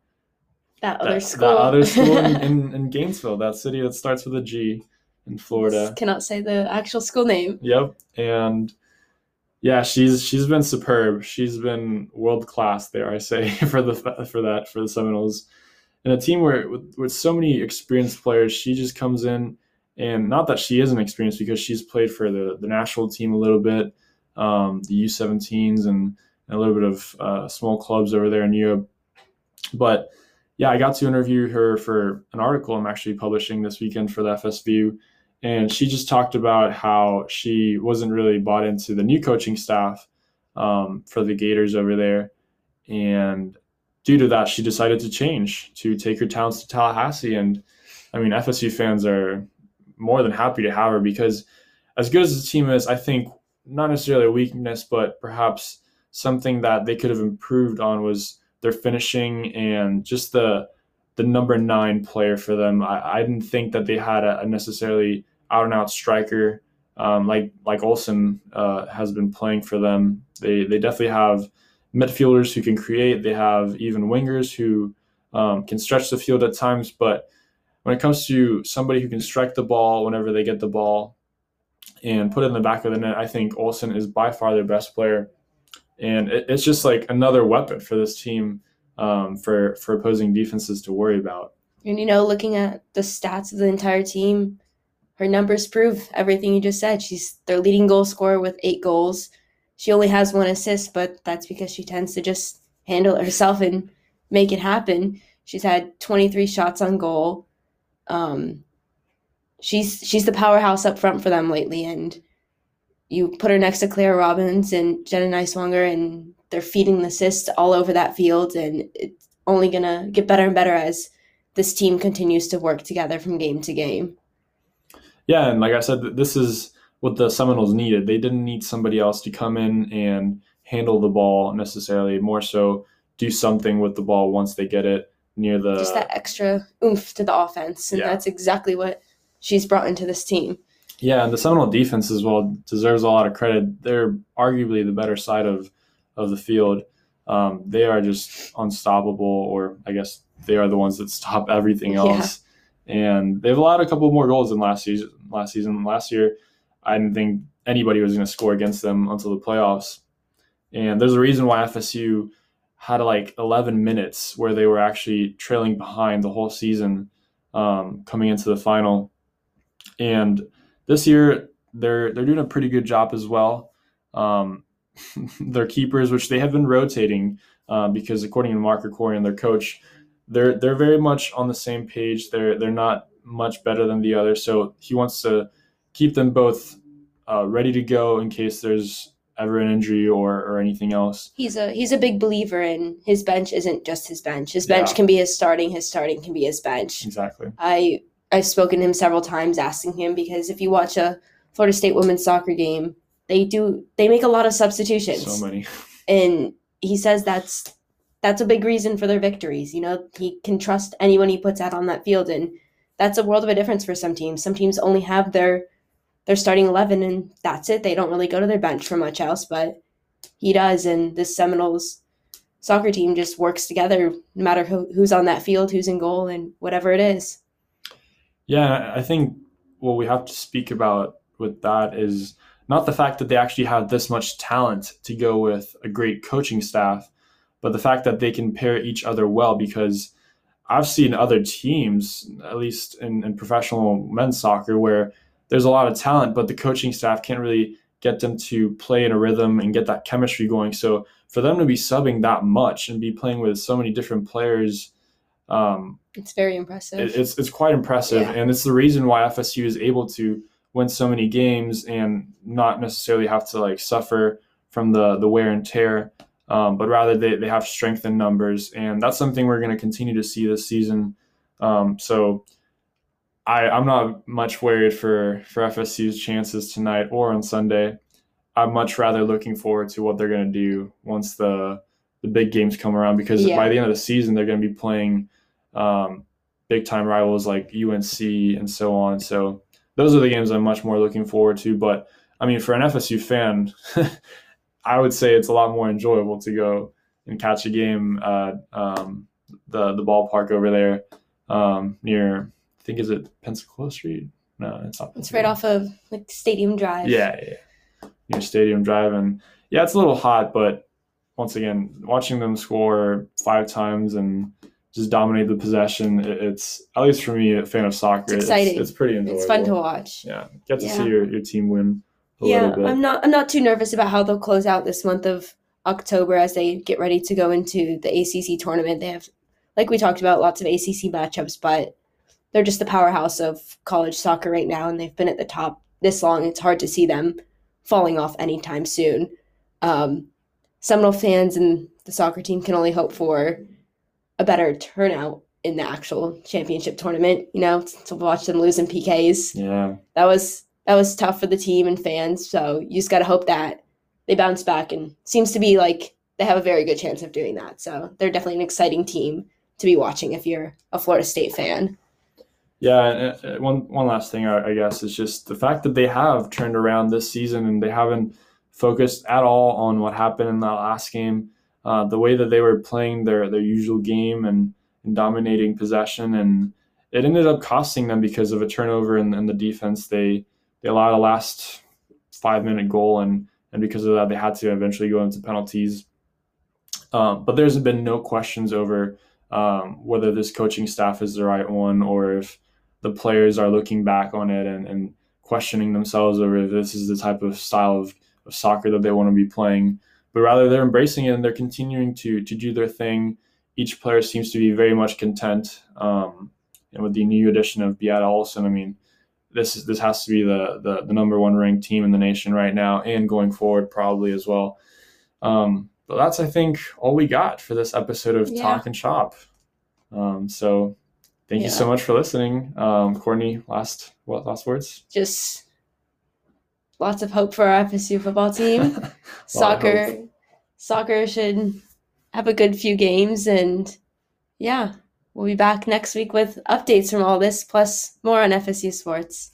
that other that, school. That other school in, in, in, Gainesville, that city that starts with a G in Florida. Just cannot say the actual school name. Yep. And yeah, she's she's been superb. She's been world class there, I say, for the for that for the Seminoles. And a team where with, with so many experienced players, she just comes in and not that she isn't experienced because she's played for the the national team a little bit, um, the U17s and, and, a little bit of uh, small clubs over there in Europe. But yeah, I got to interview her for an article I'm actually publishing this weekend for the FSView and she just talked about how she wasn't really bought into the new coaching staff um, for the Gators over there, and due to that, she decided to change to take her talents to Tallahassee. And I mean, FSU fans are more than happy to have her because, as good as the team is, I think not necessarily a weakness, but perhaps something that they could have improved on was their finishing and just the the number nine player for them. I, I didn't think that they had a, a necessarily out and out striker um, like like Olsson uh, has been playing for them. They they definitely have midfielders who can create. They have even wingers who um, can stretch the field at times. But when it comes to somebody who can strike the ball whenever they get the ball, and put it in the back of the net. I think Olsson is by far their best player, and it, it's just like another weapon for this team um, for for opposing defenses to worry about. And you know, looking at the stats of the entire team, her numbers prove everything you just said. She's their leading goal scorer with eight goals. She only has one assist, but that's because she tends to just handle it herself and make it happen. She's had 23 shots on goal. Um, she's she's the powerhouse up front for them lately, and you put her next to Claire Robbins and Jenna Nighswonger, and they're feeding the assists all over that field, and it's only gonna get better and better as this team continues to work together from game to game. Yeah, and like I said, this is what the Seminoles needed. They didn't need somebody else to come in and handle the ball necessarily. More so, do something with the ball once they get it near the just that extra oomph to the offense, and yeah. that's exactly what she's brought into this team. Yeah, and the Seminole defense as well deserves a lot of credit. They're arguably the better side of of the field. Um, they are just unstoppable, or I guess they are the ones that stop everything else. And they've allowed a couple more goals than last season. Last season, last year, I didn't think anybody was going to score against them until the playoffs. And there's a reason why FSU had like 11 minutes where they were actually trailing behind the whole season um, coming into the final. And this year, they're they're doing a pretty good job as well. Um, their keepers, which they have been rotating, uh, because according to Mark and their coach, they're they're very much on the same page. They're they're not much better than the other, so he wants to keep them both uh, ready to go in case there's ever an injury or, or anything else. He's a he's a big believer in his bench isn't just his bench. His bench yeah. can be his starting, his starting can be his bench. Exactly. I I've spoken to him several times asking him because if you watch a Florida State women's soccer game, they do they make a lot of substitutions. So many. And he says that's that's a big reason for their victories. You know, he can trust anyone he puts out on that field and that's a world of a difference for some teams. Some teams only have their they're starting 11 and that's it. They don't really go to their bench for much else, but he does. And this Seminoles soccer team just works together no matter who, who's on that field, who's in goal, and whatever it is. Yeah, I think what we have to speak about with that is not the fact that they actually have this much talent to go with a great coaching staff, but the fact that they can pair each other well because I've seen other teams, at least in, in professional men's soccer, where there's a lot of talent, but the coaching staff can't really get them to play in a rhythm and get that chemistry going. So for them to be subbing that much and be playing with so many different players, um, it's very impressive. It, it's it's quite impressive, yeah. and it's the reason why FSU is able to win so many games and not necessarily have to like suffer from the the wear and tear. Um, but rather they, they have strength in numbers, and that's something we're going to continue to see this season. Um, so I, I'm not much worried for, for FSU's chances tonight or on Sunday. I'm much rather looking forward to what they're going to do once the the big games come around because yeah. by the end of the season they're going to be playing um, big time rivals like UNC and so on. So those are the games I'm much more looking forward to. But I mean, for an FSU fan, I would say it's a lot more enjoyable to go and catch a game at um, the the ballpark over there um, near I think is it Pensacola Street? No, it's not. It's right off of like Stadium Drive. Yeah, yeah. Near Stadium Drive, and yeah, it's a little hot, but once again, watching them score five times and just dominate the possession, it's at least for me, a fan of soccer. It's exciting. It's, it's pretty enjoyable. It's fun to watch. Yeah, get to yeah. see your, your team win. Yeah, I'm not. I'm not too nervous about how they'll close out this month of October as they get ready to go into the ACC tournament. They have, like we talked about, lots of ACC matchups, but they're just the powerhouse of college soccer right now, and they've been at the top this long. It's hard to see them falling off anytime soon. Um, Seminole fans and the soccer team can only hope for a better turnout in the actual championship tournament. You know, to watch them lose in PKs. Yeah, that was that was tough for the team and fans. So you just got to hope that they bounce back, and seems to be like they have a very good chance of doing that. So they're definitely an exciting team to be watching if you're a Florida State fan. Yeah, uh, one one last thing I, guess is just the fact that they have turned around this season and they haven't focused at all on what happened in that last game. Uh, the way that they were playing their their usual game and, and, dominating possession, and it ended up costing them because of a turnover and, in the defense. They they allowed a last five minute goal, and and because of that, they had to eventually go into penalties. Um, but there's been no questions over um, whether this coaching staff is the right one or if the players are looking back on it and, and questioning themselves over if this is the type of style of, of soccer that they want to be playing. But rather, they're embracing it and they're continuing to to do their thing. Each player seems to be very much content. Um, and with the new addition of Beata Olsson, I mean, this is this has to be the, the, the number one ranked team in the nation right now and going forward probably as well. Um, but that's I think all we got for this episode of yeah. Talk and Shop. Um, so thank yeah. you so much for listening, um, Courtney. Last what last words? Just lots of hope for our FSU football team. soccer, soccer should have a good few games, and yeah, we'll be back next week with updates from all this, plus more on FSU sports.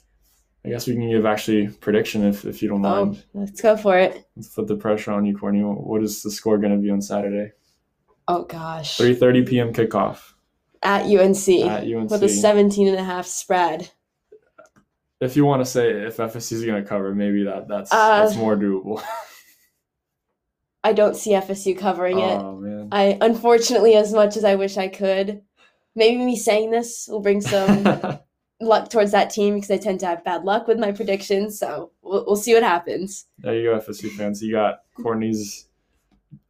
I guess we can give actually prediction if, if you don't oh, mind. Let's go for it. Let's put the pressure on you, Courtney. What is the score going to be on Saturday? Oh gosh. 3:30 p.m. kickoff. At UNC. At UNC. With a 17 and a half spread. If you want to say if FSU is going to cover, maybe that that's uh, that's more doable. I don't see FSU covering it. Oh man. I unfortunately as much as I wish I could. Maybe me saying this will bring some luck towards that team because I tend to have bad luck with my predictions. So we'll, we'll see what happens. There you go, FSU fans. You got Courtney's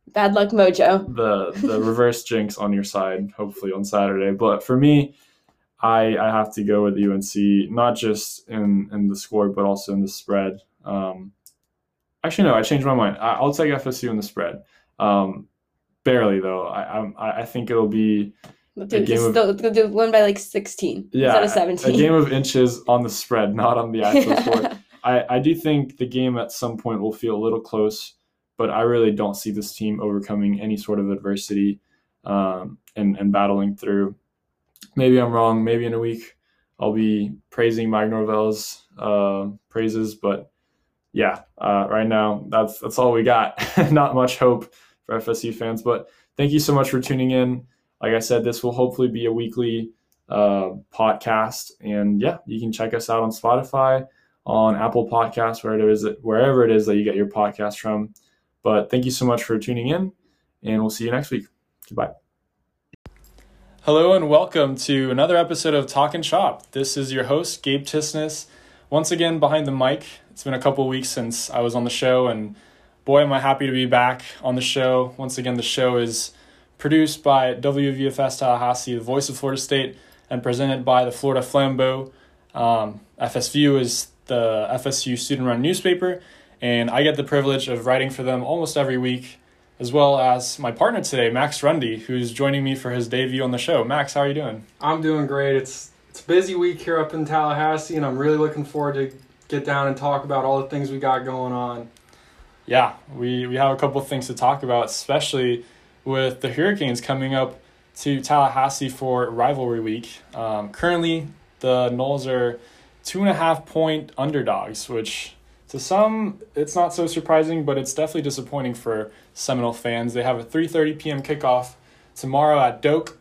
bad luck mojo. The the reverse jinx on your side, hopefully on Saturday. But for me, I I have to go with UNC, not just in in the score, but also in the spread. Um, actually, no, I changed my mind. I, will take FSU in the spread. Um, barely though. I, I I think it'll be a game of, they'll, they'll win by like 16 yeah, instead of 17. A game of inches on the spread, not on the actual score. I, I do think the game at some point will feel a little close, but I really don't see this team overcoming any sort of adversity um, and, and battling through. Maybe I'm wrong. Maybe in a week I'll be praising Mike Norvell's uh, praises, but yeah, uh, right now that's that's all we got. Not much hope for FSU fans, but thank you so much for tuning in. Like I said, this will hopefully be a weekly uh, podcast. And yeah, you can check us out on Spotify, on Apple Podcasts, wherever it is, wherever it is that you get your podcast from. But thank you so much for tuning in, and we'll see you next week. Goodbye. Hello and welcome to another episode of Talk and Shop. This is your host, Gabe Tisness, once again behind the mic. It's been a couple weeks since I was on the show, and boy, am I happy to be back on the show. Once again, the show is produced by WVFS Tallahassee, the voice of Florida State, and presented by the Florida Flambeau. Um, FSView is the FSU student run newspaper, and I get the privilege of writing for them almost every week, as well as my partner today, Max Rundy, who's joining me for his debut on the show. Max, how are you doing? I'm doing great. It's it's a busy week here up in Tallahassee, and I'm really looking forward to get down and talk about all the things we got going on. Yeah, we, we have a couple things to talk about, especially with the Hurricanes coming up to Tallahassee for rivalry week. Um, currently, the Noles are two and a half point underdogs, which to some it's not so surprising, but it's definitely disappointing for Seminole fans. They have a 3:30 p.m. kickoff tomorrow at Doak.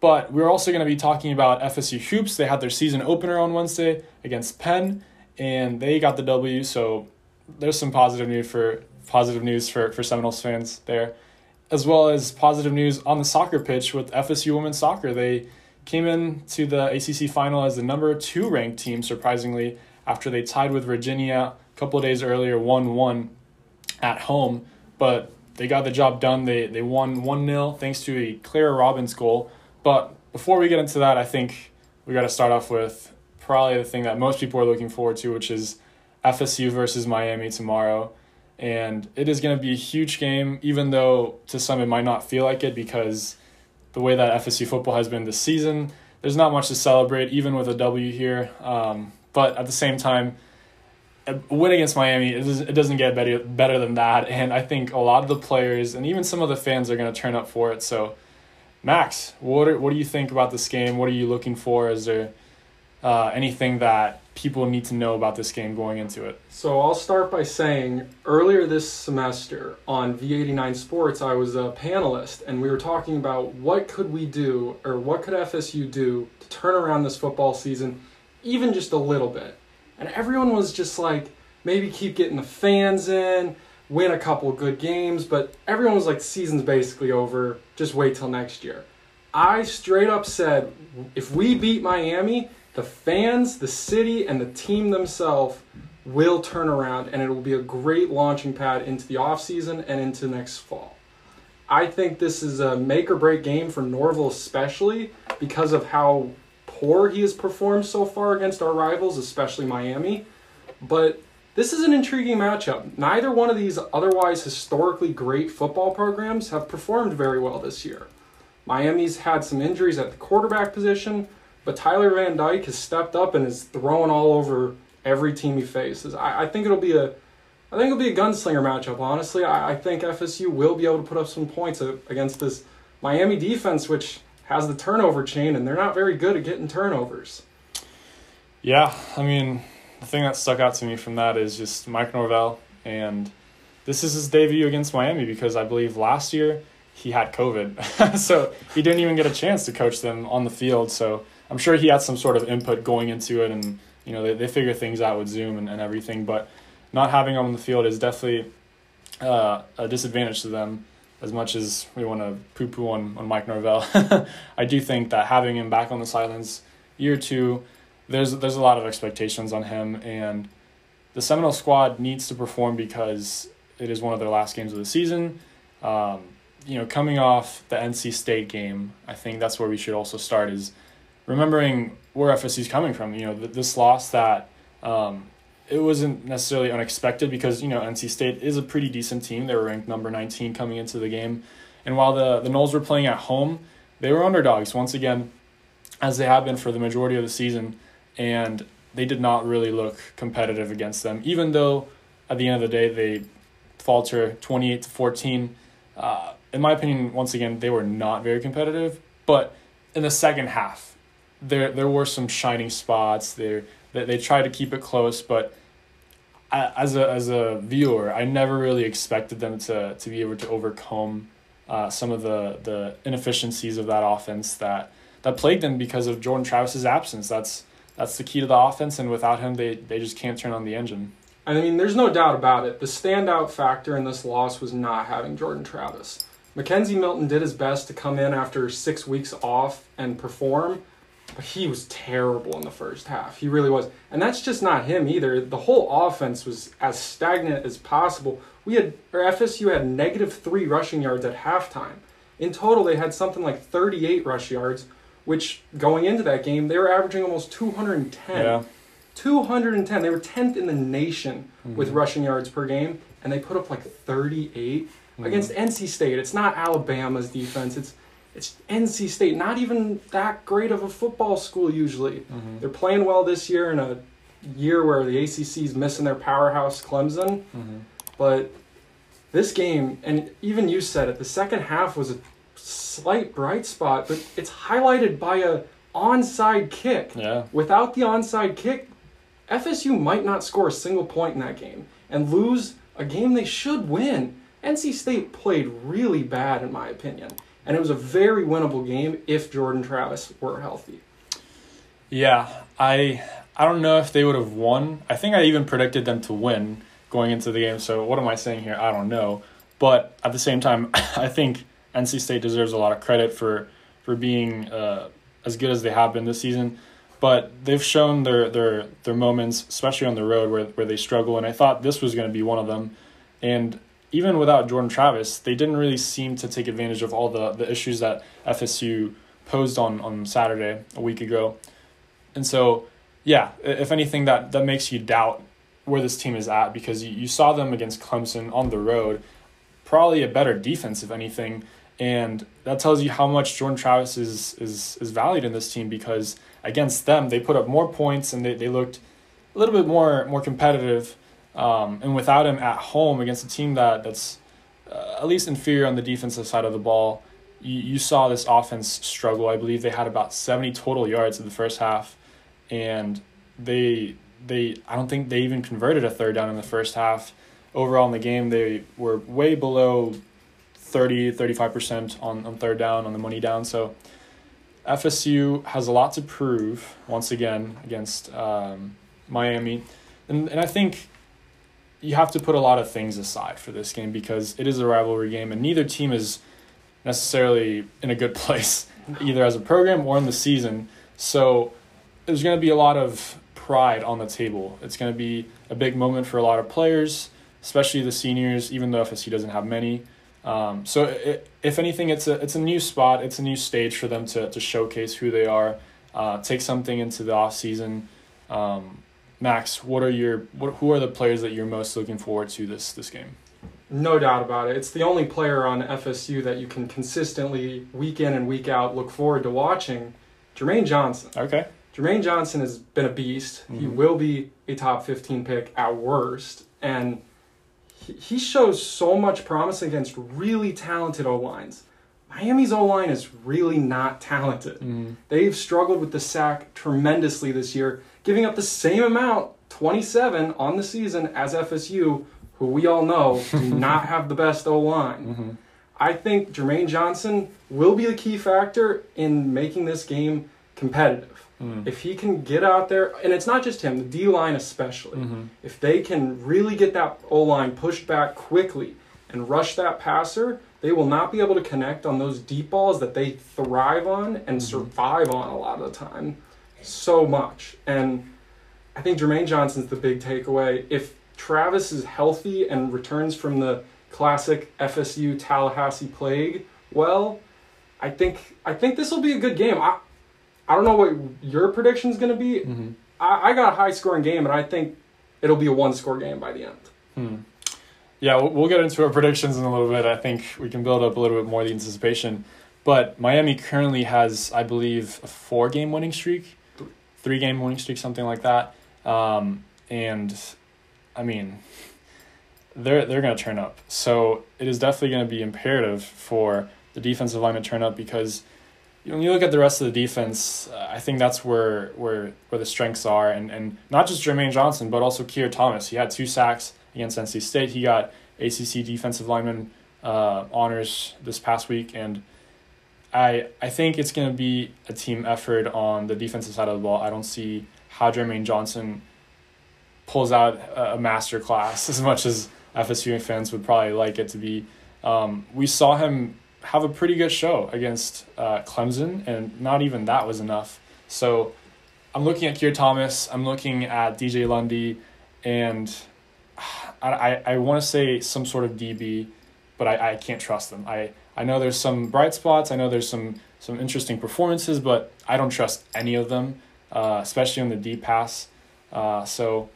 But we're also going to be talking about FSU hoops. They had their season opener on Wednesday against Penn, and they got the W. So there's some positive news for positive news for for Seminoles fans there as well as positive news on the soccer pitch with FSU women's soccer. They came in to the ACC final as the number two ranked team, surprisingly, after they tied with Virginia a couple of days earlier, 1 1 at home. But they got the job done. They, they won 1 0 thanks to a Clara Robbins goal. But before we get into that, I think we got to start off with probably the thing that most people are looking forward to, which is FSU versus Miami tomorrow and it is going to be a huge game, even though to some it might not feel like it because the way that FSU football has been this season, there's not much to celebrate, even with a W here. Um, but at the same time, a win against Miami, it, doesn't get better, better than that. And I think a lot of the players and even some of the fans are going to turn up for it. So, Max, what, are, what do you think about this game? What are you looking for? Is there uh, anything that people need to know about this game going into it? So I'll start by saying earlier this semester on V89 Sports, I was a panelist and we were talking about what could we do or what could FSU do to turn around this football season even just a little bit. and everyone was just like, maybe keep getting the fans in, win a couple good games, but everyone was like, season's basically over. Just wait till next year. I straight up said, if we beat Miami, the fans, the city, and the team themselves will turn around, and it will be a great launching pad into the offseason and into next fall. I think this is a make or break game for Norvell, especially because of how poor he has performed so far against our rivals, especially Miami. But this is an intriguing matchup. Neither one of these otherwise historically great football programs have performed very well this year. Miami's had some injuries at the quarterback position, but Tyler Van Dyke has stepped up and is throwing all over every team he faces. I, I think it'll be a I think it'll be a gunslinger matchup, honestly. I, I think FSU will be able to put up some points against this Miami defense, which has the turnover chain, and they're not very good at getting turnovers. Yeah, I mean, the thing that stuck out to me from that is just Mike Norvell, and this is his debut against Miami because I believe last year he had COVID, so he didn't even get a chance to coach them on the field. So I'm sure he had some sort of input going into it, and you know they, they figure things out with Zoom and, and everything. But not having him on the field is definitely uh, a disadvantage to them. As much as we want to poo poo on, on Mike Norvell, I do think that having him back on the sidelines year two, there's there's a lot of expectations on him, and the Seminole squad needs to perform because it is one of their last games of the season. Um, you know, coming off the NC State game, I think that's where we should also start is remembering where FSU is coming from. You know, th- this loss that um, it wasn't necessarily unexpected because you know NC State is a pretty decent team. They were ranked number 19 coming into the game, and while the the Noles were playing at home, they were underdogs once again, as they have been for the majority of the season, and they did not really look competitive against them. Even though at the end of the day they falter 28 to 14. Uh, in my opinion, once again they were not very competitive. But in the second half, there there were some shining spots. There they, they tried to keep it close, but I, as a as a viewer, I never really expected them to to be able to overcome uh, some of the the inefficiencies of that offense that that plagued them because of Jordan Travis's absence. That's that's the key to the offense, and without him, they they just can't turn on the engine. I mean, there's no doubt about it. The standout factor in this loss was not having Jordan Travis. McKenzie Milton did his best to come in after six weeks off and perform, but he was terrible in the first half. He really was. And that's just not him either. The whole offense was as stagnant as possible. We had or FSU had negative 3 rushing yards at halftime. In total they had something like 38 rush yards, which going into that game they were averaging almost 210. Yeah. 210. They were 10th in the nation mm-hmm. with rushing yards per game and they put up like 38 mm-hmm. against NC State. It's not Alabama's defense. It's it's NC State, not even that great of a football school usually. Mm-hmm. They're playing well this year in a year where the ACC is missing their powerhouse Clemson. Mm-hmm. But this game, and even you said it, the second half was a slight bright spot, but it's highlighted by a onside kick. Yeah. Without the onside kick, FSU might not score a single point in that game and lose a game they should win. NC State played really bad, in my opinion and it was a very winnable game if Jordan Travis were healthy. Yeah, I I don't know if they would have won. I think I even predicted them to win going into the game. So what am I saying here? I don't know. But at the same time, I think NC State deserves a lot of credit for for being uh, as good as they have been this season. But they've shown their their their moments, especially on the road, where where they struggle. And I thought this was going to be one of them. And even without Jordan Travis, they didn't really seem to take advantage of all the, the issues that FSU posed on, on Saturday a week ago. And so, yeah, if anything, that, that makes you doubt where this team is at because you, you saw them against Clemson on the road, probably a better defense, if anything. And that tells you how much Jordan Travis is, is, is valued in this team because against them, they put up more points and they, they looked a little bit more, more competitive um, and without him at home against a team that that's uh, at least inferior on the defensive side of the ball, you, you saw this offense struggle. I believe they had about 70 total yards in the first half, and they they I don't think they even converted a third down in the first half. Overall in the game, they were way below 30, 35% on, on third down, on the money down. So FSU has a lot to prove once again against um, Miami, and and I think you have to put a lot of things aside for this game because it is a rivalry game, and neither team is necessarily in a good place either as a program or in the season. So there's going to be a lot of pride on the table. It's going to be a big moment for a lot of players, especially the seniors, even though FSU doesn't have many. Um, so it, if anything, it's a it's a new spot. It's a new stage for them to to showcase who they are, uh, take something into the off season. Um, Max, what are your what, who are the players that you're most looking forward to this this game? No doubt about it. It's the only player on FSU that you can consistently, week in and week out, look forward to watching. Jermaine Johnson. Okay. Jermaine Johnson has been a beast. Mm-hmm. He will be a top 15 pick at worst. And he, he shows so much promise against really talented O lines. Miami's O line is really not talented. Mm-hmm. They've struggled with the sack tremendously this year, giving up the same amount, 27, on the season as FSU, who we all know do not have the best O line. Mm-hmm. I think Jermaine Johnson will be the key factor in making this game competitive. Mm. If he can get out there, and it's not just him, the D line especially, mm-hmm. if they can really get that O line pushed back quickly and rush that passer, they will not be able to connect on those deep balls that they thrive on and mm-hmm. survive on a lot of the time so much. And I think Jermaine Johnson's the big takeaway. If Travis is healthy and returns from the classic FSU Tallahassee plague, well, I think I think this will be a good game. I I don't know what your prediction is going to be. Mm-hmm. I, I, got a high scoring game, and I think it'll be a one score game by the end. Hmm. Yeah, we'll, we'll get into our predictions in a little bit. I think we can build up a little bit more the anticipation. But Miami currently has, I believe, a four game winning streak, three game winning streak, something like that. Um, and I mean, they're they're going to turn up. So it is definitely going to be imperative for the defensive line to turn up because when you look at the rest of the defense, uh, I think that's where where where the strengths are, and and not just Jermaine Johnson, but also Keir Thomas. He had two sacks against NC State. He got ACC defensive lineman uh, honors this past week, and I I think it's going to be a team effort on the defensive side of the ball. I don't see how Jermaine Johnson pulls out a master class as much as FSU fans would probably like it to be. Um, we saw him have a pretty good show against uh, Clemson, and not even that was enough. So I'm looking at Keir Thomas, I'm looking at DJ Lundy, and I, I, I want to say some sort of DB, but I, I can't trust them. I, I know there's some bright spots, I know there's some, some interesting performances, but I don't trust any of them, uh, especially on the deep pass. Uh, so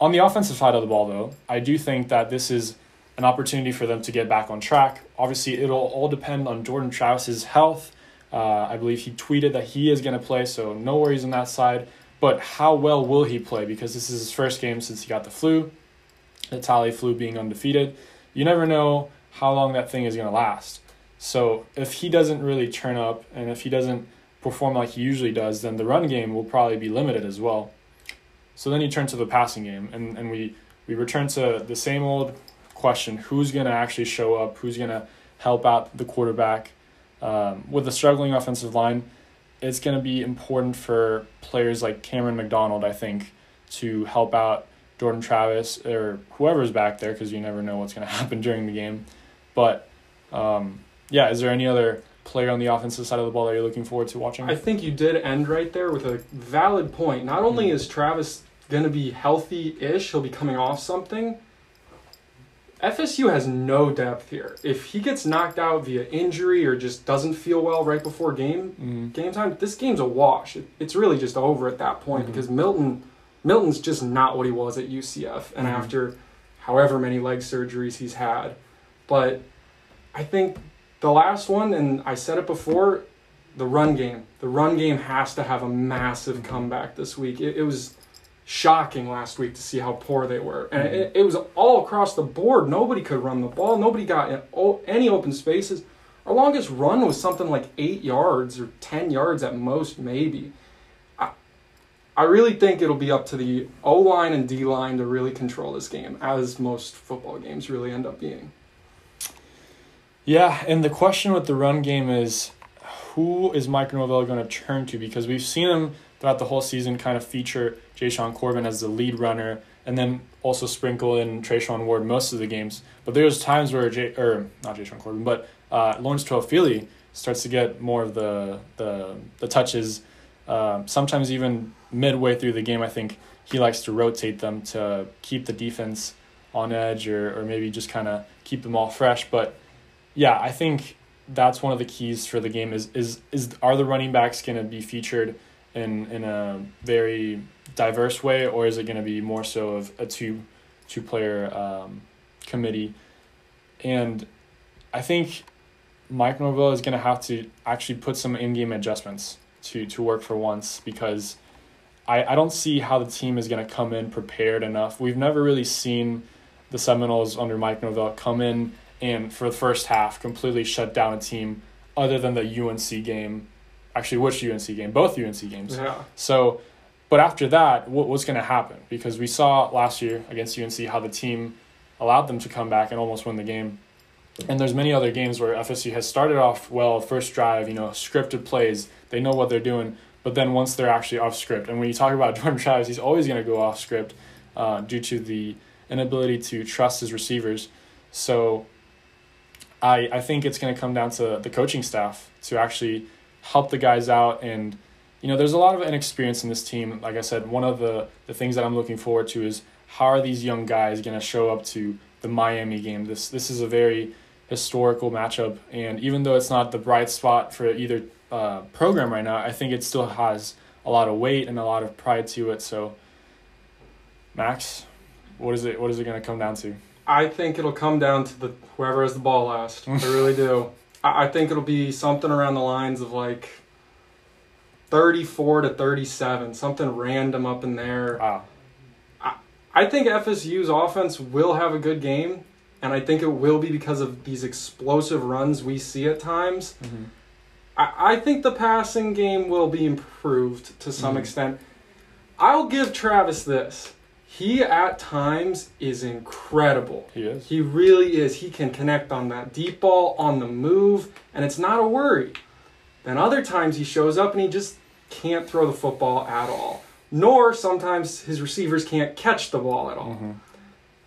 on the offensive side of the ball, though, I do think that this is an opportunity for them to get back on track. Obviously, it'll all depend on Jordan Travis's health. Uh, I believe he tweeted that he is going to play, so no worries on that side. But how well will he play? Because this is his first game since he got the flu, the Tally flu being undefeated. You never know how long that thing is going to last. So if he doesn't really turn up and if he doesn't perform like he usually does, then the run game will probably be limited as well. So then you turn to the passing game, and, and we, we return to the same old question who's going to actually show up, who's going to help out the quarterback. Um, with a struggling offensive line, it's going to be important for players like Camren McDonald, I think, to help out Jordan Travis or whoever's back there because you never know what's going to happen during the game. But um, yeah, is there any other player on the offensive side of the ball that you're looking forward to watching? I think you did end right there with a valid point. Not only mm-hmm. is Travis going to be healthy ish, he'll be coming off something FSU has no depth here. If he gets knocked out via injury or just doesn't feel well right before game mm-hmm. game time, this game's a wash. It, it's really just over at that point mm-hmm. because Milton Milton's just not what he was at UCF and mm-hmm. after however many leg surgeries he's had. But I think the last one and I said it before, the run game. The run game has to have a massive mm-hmm. comeback this week. It, it was shocking last week to see how poor they were. And mm-hmm. it, it, was all across the board. Nobody could run the ball. Nobody got any open spaces. Our longest run was something like eight yards or 10 yards at most, maybe. I, I really think it'll be up to the O line and D line to really control this game, as most football games really end up being. Yeah, and the question with the run game is who is Mike Norvell going to turn to? Because we've seen him throughout the whole season kind of feature Jashaun Corbin as the lead runner and then also sprinkle in Treshaun Ward most of the games. But there's times where J or not Jashaun Corbin, but uh, Lawrence Toafili starts to get more of the the the touches. Uh, sometimes even midway through the game, I think he likes to rotate them to keep the defense on edge or or maybe just kind of keep them all fresh. But yeah, I think that's one of the keys for the game is is is are the running backs going to be featured in in a very diverse way or is it going to be more so of a two two player um, committee and I think Mike Norvell is going to have to actually put some in-game adjustments to to work for once because I, I don't see how the team is going to come in prepared enough. We've never really seen the Seminoles under Mike Norvell come in and for the first half completely shut down a team other than the UNC game. Actually, which UNC game? Both UNC games. Yeah. So, but after that, what was going to happen? Because we saw last year against UNC how the team allowed them to come back and almost win the game. And there's many other games where FSU has started off well, first drive, you know, scripted plays. They know what they're doing, but then once they're actually off script, and when you talk about Jordan Travis, he's always going to go off script uh, due to the inability to trust his receivers. So I, I think it's going to come down to the coaching staff to actually help the guys out. And, you know, there's a lot of inexperience in this team. Like I said, one of the, the things that I'm looking forward to is how are these young guys going to show up to the Miami game? This, this is a very historical matchup. And even though it's not the bright spot for either uh, program right now, I think it still has a lot of weight and a lot of pride to it. So, Max, what is it? What is it going to come down to? I think it'll come down to the whoever has the ball last. I really do. I, I think it'll be something around the lines of like thirty-four to thirty-seven, something random up in there. Wow. I think FSU's offense will have a good game, and I think it will be because of these explosive runs we see at times. Mm-hmm. I, I think the passing game will be improved to some Mhm. extent. I'll give Travis this. He at times is incredible. He is. He really is. He can connect on that deep ball, on the move, and it's not a worry. Then other times he shows up and he just can't throw the football at all. Nor sometimes his receivers can't catch the ball at all. Mhm.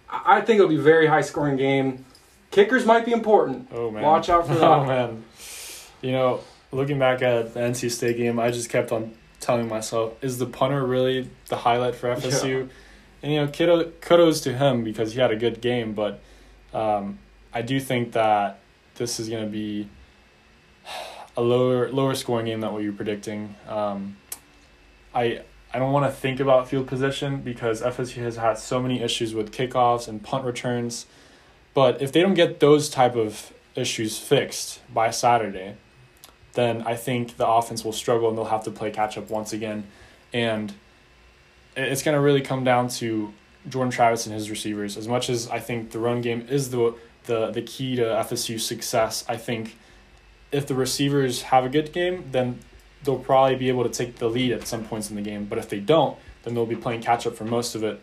I I think it'll be a very high scoring game. Kickers might be important. Oh man. Watch out for that. Oh man. You know, looking back at the NC State game, I just kept on telling myself, is the punter really the highlight for FSU? And you know, kudos to him because he had a good game, but um, I do think that this is going to be a lower lower scoring game than what you're predicting. Um, I I don't want to think about field position because FSU has had so many issues with kickoffs and punt returns. But if they don't get those type of issues fixed by Saturday, then I think the offense will struggle and they'll have to play catch up once again. And it's going to really come down to Jordan Travis and his receivers. As much as I think the run game is the the the key to FSU's success, I think if the receivers have a good game, then they'll probably be able to take the lead at some points in the game. But if they don't, then they'll be playing catch up for most of it.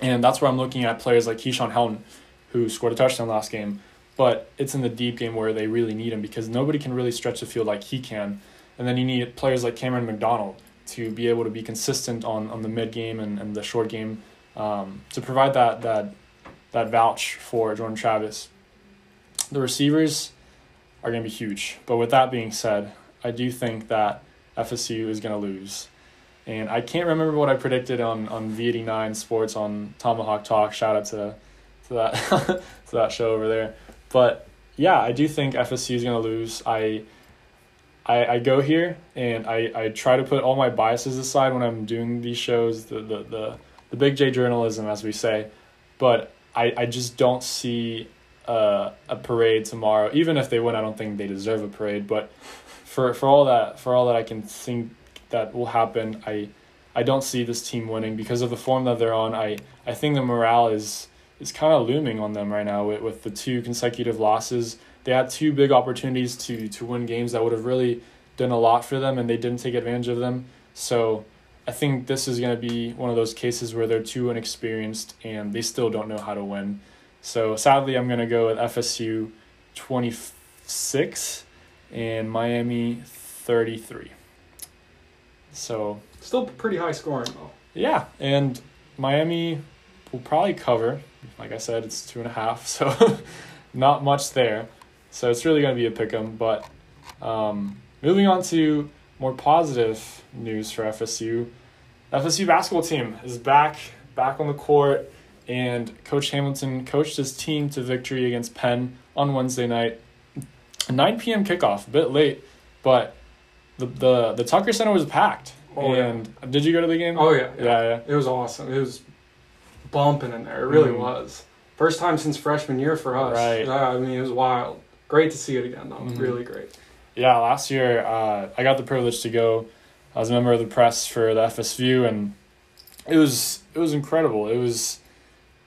And that's where I'm looking at players like Keyshawn Helton, who scored a touchdown last game. But it's in the deep game where they really need him because nobody can really stretch the field like he can. And then you need players like Camren McDonald to be able to be consistent on, on the mid game and, and the short game um, to provide that, that that vouch for Jordan Travis. The receivers are going to be huge. But with that being said, I do think that FSU is going to lose. And I can't remember what I predicted on, on V89 Sports on Tomahawk Talk. Shout out to, to that to that show over there. But yeah, I do think FSU is going to lose. I, I I go here and I, I try to put all my biases aside when I'm doing these shows, the, the, the, the big J journalism, as we say. But I, I just don't see uh, a parade tomorrow. Even if they win, I don't think they deserve a parade. But for for all that for all that I can think that will happen, I I don't see this team winning because of the form that they're on. I I think the morale is is kind of looming on them right now with, with the two consecutive losses. They had two big opportunities to to win games that would have really done a lot for them, and they didn't take advantage of them. So I think this is going to be one of those cases where they're too inexperienced and they still don't know how to win. So sadly, I'm going to go with FSU 26 and Miami 33. So Still pretty high scoring though. Yeah, and Miami will probably cover. Like I said, it's two and a half, so not much there. So it's really going to be a pick 'em. But um, moving on to more positive news for FSU, FSU basketball team is back back on the court, and Coach Hamilton coached his team to victory against Penn on Wednesday night. 9 p.m. kickoff, a bit late, but the the, the Tucker Center was packed. Oh, yeah. and did you go to the game? Oh yeah, yeah, yeah. It was awesome. It was bumping in there. It really Mhm. was. First time since freshman year for us. Right. Yeah, I mean, it was wild. Great to see it again, though. Mhm. Really great. Yeah, last year uh, I got the privilege to go. as a member of the press for the FSU, and it was it was incredible. It was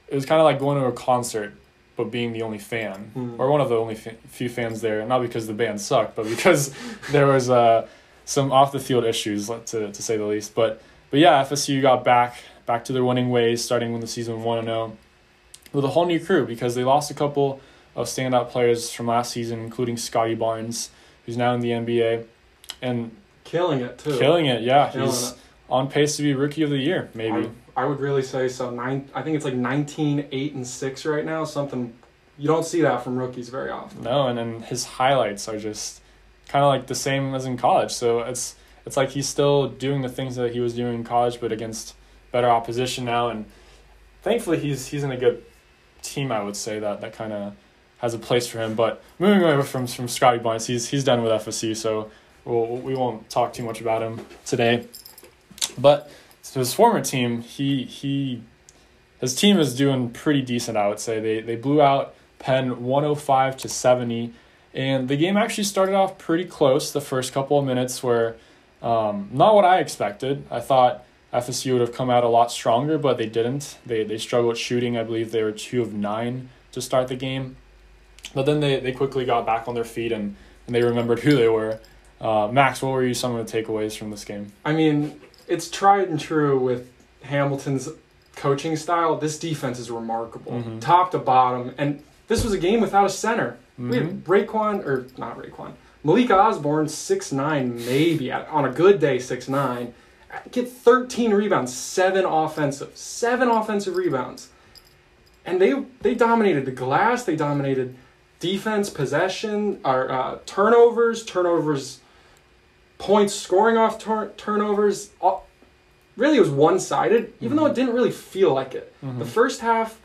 it was kind of like going to a concert, but being the only fan Mm. or one of the only few fans there. Not because the band sucked, but because there was uh, some off the field issues, to to say the least. But but yeah, FSU got back back to their winning ways, starting when the season one and zero, with a whole new crew because they lost a couple of standout players from last season, including Scottie Barnes, who's now in the NBA, and Killing it, too. killing it. Yeah, Killing he's it. on pace to be rookie of the year, maybe. I, I would really say so. Nine. I think it's like 19, 8, and 6 right now. Something. You don't see that from rookies very often. No, and then his highlights are just kind of like the same as in college. So it's it's like he's still doing the things that he was doing in college, but against better opposition now. And thankfully, he's he's in a good team. I would say that that kind of has a place for him. But moving away from from Scottie Barnes, he's he's done with FSC, so we'll, we won't talk too much about him today. But his former team, he he his team is doing pretty decent. I would say they they blew out Penn one hundred five to seventy, and the game actually started off pretty close. The first couple of minutes were um, not what I expected. I thought FSU would have come out a lot stronger, but they didn't. They they struggled shooting. I believe they were two of nine to start the game, but then they, they quickly got back on their feet and, and they remembered who they were. Uh, Max, what were you some of the takeaways from this game? I mean, it's tried and true with Hamilton's coaching style. This defense is remarkable, Mhm. top to bottom. And this was a game without a center. We Mhm. had RayQuan, or not RayQuan, Malika Osborne, six nine maybe, on a good day, six nine Get 13 rebounds, seven offensive, seven offensive rebounds. And they they dominated the glass, they dominated defense, possession, or uh, turnovers, turnovers, points, scoring off tur- turnovers. All, really, it was one sided, even though it didn't really feel like it. Mhm. The first half,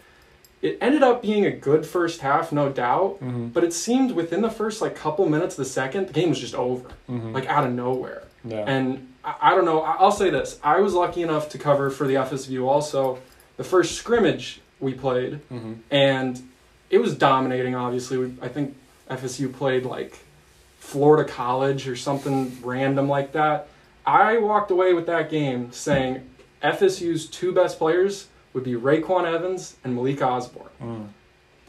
it ended up being a good first half, no doubt. Mhm. But it seemed within the first like couple minutes of the second, the game was just over, Mhm. like out of nowhere. yeah. And I, I don't know. I- I'll say this: I was lucky enough to cover for the FSView also the first scrimmage we played, Mhm. and it was dominating. Obviously, we, I think FSU played like Florida College or something random like that. I walked away with that game saying FSU's two best players would be RayQuan Evans and Malik Osborne. Mm.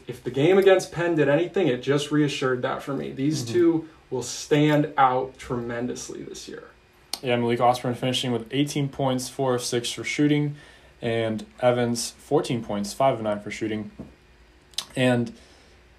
If the game against Penn did anything, it just reassured that for me. These Mhm. two will stand out tremendously this year. Yeah, Malik Osborne finishing with 18 points, 4 of 6 for shooting, and Evans 14 points, 5 of 9 for shooting. And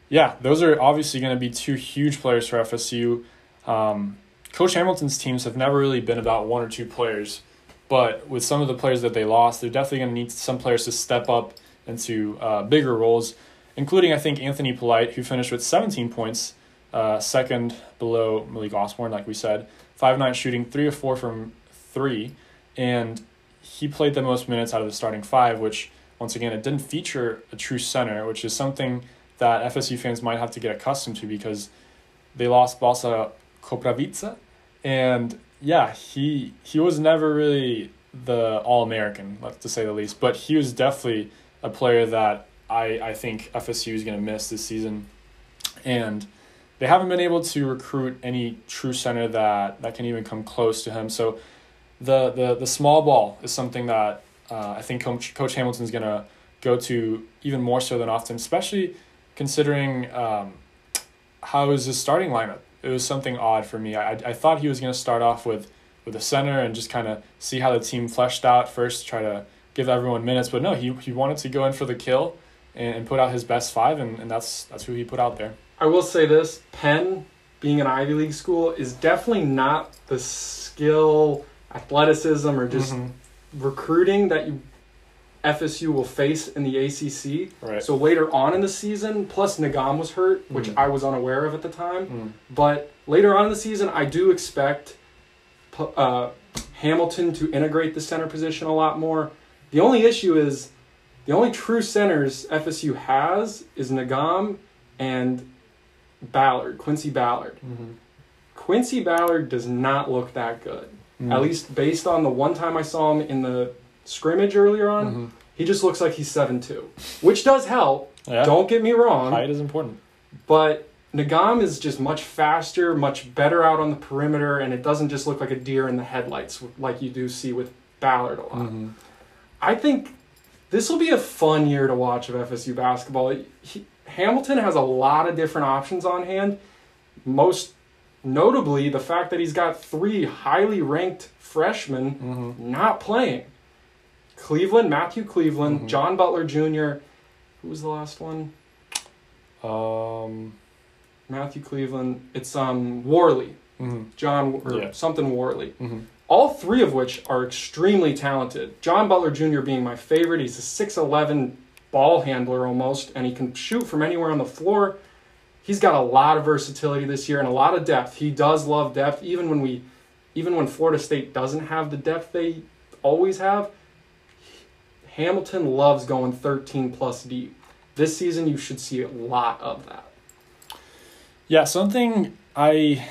yeah, those are obviously going to be two huge players for FSU. Um, Coach Hamilton's teams have never really been about one or two players, but with some of the players that they lost, they're definitely going to need some players to step up into uh, bigger roles, including, I think, Anthony Polite, who finished with 17 points, uh, second below Malik Osborne, like we said five nine shooting, three of four from three, and he played the most minutes out of the starting five, which once again it didn't feature a true center, which is something that FSU fans might have to get accustomed to because they lost Balsa Koprivica, and yeah, he he was never really the All American, to say the least, but he was definitely a player that I I think FSU is going to miss this season, and they haven't been able to recruit any true center that, that can even come close to him. So the the, the small ball is something that uh, I think Coach, Coach Hamilton is going to go to even more so than often, especially considering um, how was his starting lineup. It was something odd for me. I, I thought he was going to start off with, with a center and just kind of see how the team fleshed out first, try to give everyone minutes. But no, he, he wanted to go in for the kill and, and put out his best five, and, and that's that's who he put out there. I will say this Penn, being an Ivy League school, is definitely not the skill athleticism or just Mhm. Recruiting that you FSU will face in the ACC. Right. So later on in the season, plus Ngom was hurt, which Mhm. I was unaware of at the time. Mm. But later on in the season, I do expect uh, Hamilton to integrate the center position a lot more. The only issue is the only true centers FSU has is Ngom and Ballard, Quincy Ballard. Mhm. Quincy Ballard does not look that good. Mm. At least based on the one time I saw him in the scrimmage earlier on, Mhm. he just looks like he's seven two, which does help. Yeah. Don't get me wrong. Height is important. But Ngom is just much faster, much better out on the perimeter, and it doesn't just look like a deer in the headlights like you do see with Ballard a lot. Mhm. I think this will be a fun year to watch of FSU basketball. He, Hamilton has a lot of different options on hand. Most notably, the fact that he's got three highly ranked freshmen Mhm. not playing. Cleveland, Matthew Cleveland, Mhm. John Butler Jr. Who was the last one? Um. Matthew Cleveland. It's um Warley, mhm. John or Yeah. something Warley. Mhm. All three of which are extremely talented. John Butler Jr. being my favorite. He's a 6'11 ball handler almost, and he can shoot from anywhere on the floor. He's got a lot of versatility this year and a lot of depth. He does love depth, even when we, even when Florida State doesn't have the depth they always have. Hamilton loves going 13 plus deep. This season, you should see a lot of that. Yeah, something I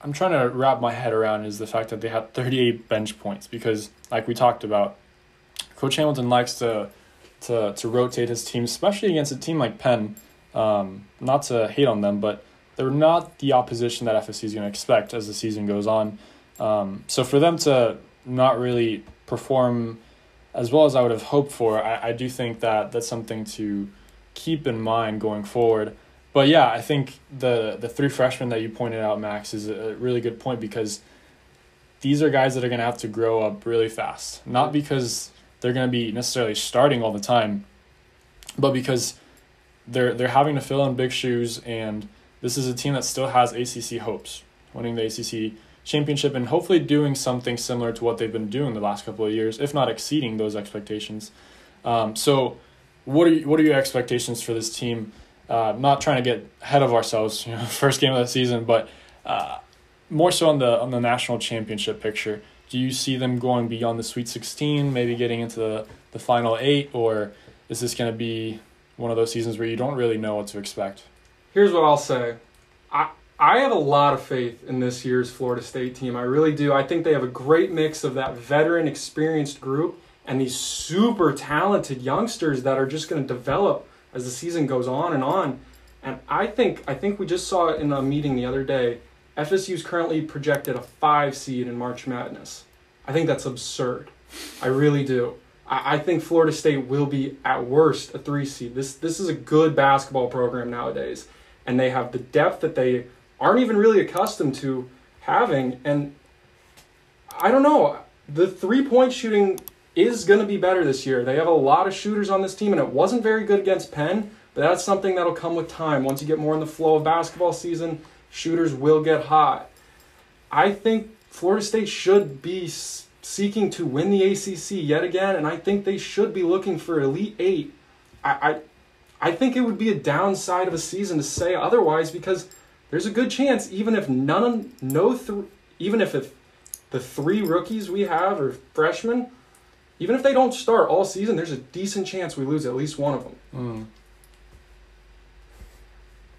I'm trying to wrap my head around is the fact that they had 38 bench points because like we talked about Coach Hamilton likes to to to rotate his team, especially against a team like Penn. Um, not to hate on them, but they're not the opposition that FSC is going to expect as the season goes on. Um, so for them to not really perform as well as I would have hoped for, I, I do think that that's something to keep in mind going forward. But yeah, I think the the three freshmen that you pointed out, Max, is a really good point because these are guys that are going to have to grow up really fast. Not because they're going to be necessarily starting all the time, but because they're they're having to fill in big shoes, and this is a team that still has ACC hopes, winning the ACC championship and hopefully doing something similar to what they've been doing the last couple of years, if not exceeding those expectations. Um, so, what are you, what are your expectations for this team? Uh, not trying to get ahead of ourselves, you know, first game of the season, but uh, more so on the on the national championship picture. Do you see them going beyond the Sweet Sixteen, maybe getting into the, the final eight, or is this going to be one of those seasons where you don't really know what to expect? Here's what I'll say. I I have a lot of faith in this year's Florida State team. I really do. I think they have a great mix of that veteran experienced group and these super talented youngsters that are just going to develop as the season goes on and on. And I think I think we just saw it in a meeting the other day. FSU is currently projected a 5 seed in March Madness. I think that's absurd. I really do. I, think Florida State will be at worst a 3 seed. This this is a good basketball program nowadays and they have the depth that they aren't even really accustomed to having. And I don't know, the three point shooting is going to be better this year. They have a lot of shooters on this team, and it wasn't very good against Penn, but that's something that'll come with time. Once you get more in the flow of basketball season, shooters will get hot. I think Florida State should be seeking to win the ACC yet again, and I think they should be looking for Elite Eight. I, I I think it would be a downside of a season to say otherwise because there's a good chance even if none no th- even if, if the three rookies we have are freshmen, even if they don't start all season, there's a decent chance we lose at least one of them. Mm.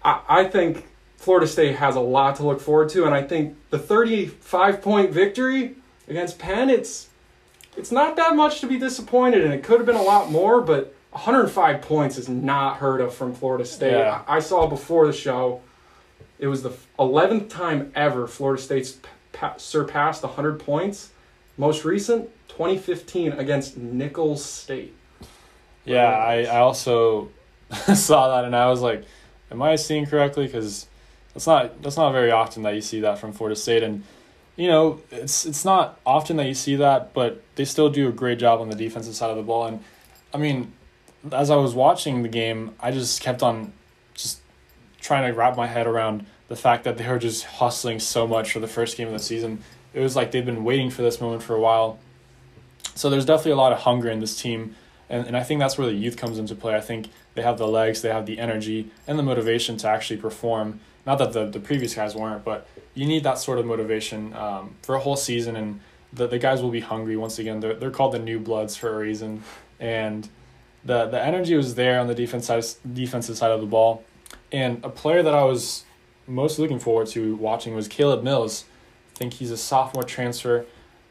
I, I think Florida State has a lot to look forward to, and I think the 35 point victory against Penn, it's it's not that much to be disappointed and It could have been a lot more, but 105 points is not heard of from Florida State. Yeah. I, saw before the show, it was the 11th time ever Florida State's pa- surpassed 100 points. Most recent, 2015 against Nicholls State. Yeah, I, I also saw that and I was like, am I seeing correctly? Because that's not that's not very often that you see that from Florida State, and you know it's it's not often that you see that, but they still do a great job on the defensive side of the ball. And I mean, as I was watching the game, I just kept on just trying to wrap my head around the fact that they were just hustling so much for the first game of the season. it was like they've been waiting for this moment for a while. So there's definitely a lot of hunger in this team, and, and I think that's where the youth comes into play. I think they have the legs, they have the energy, and the motivation to actually perform. Not that the, the previous guys weren't, but you need that sort of motivation um, for a whole season, and the, the guys will be hungry once again. They're, they're called the new bloods for a reason, and the the energy was there on the defense side, defensive side of the ball, and a player that I was most looking forward to watching was Caleb Mills. I think he's a sophomore transfer,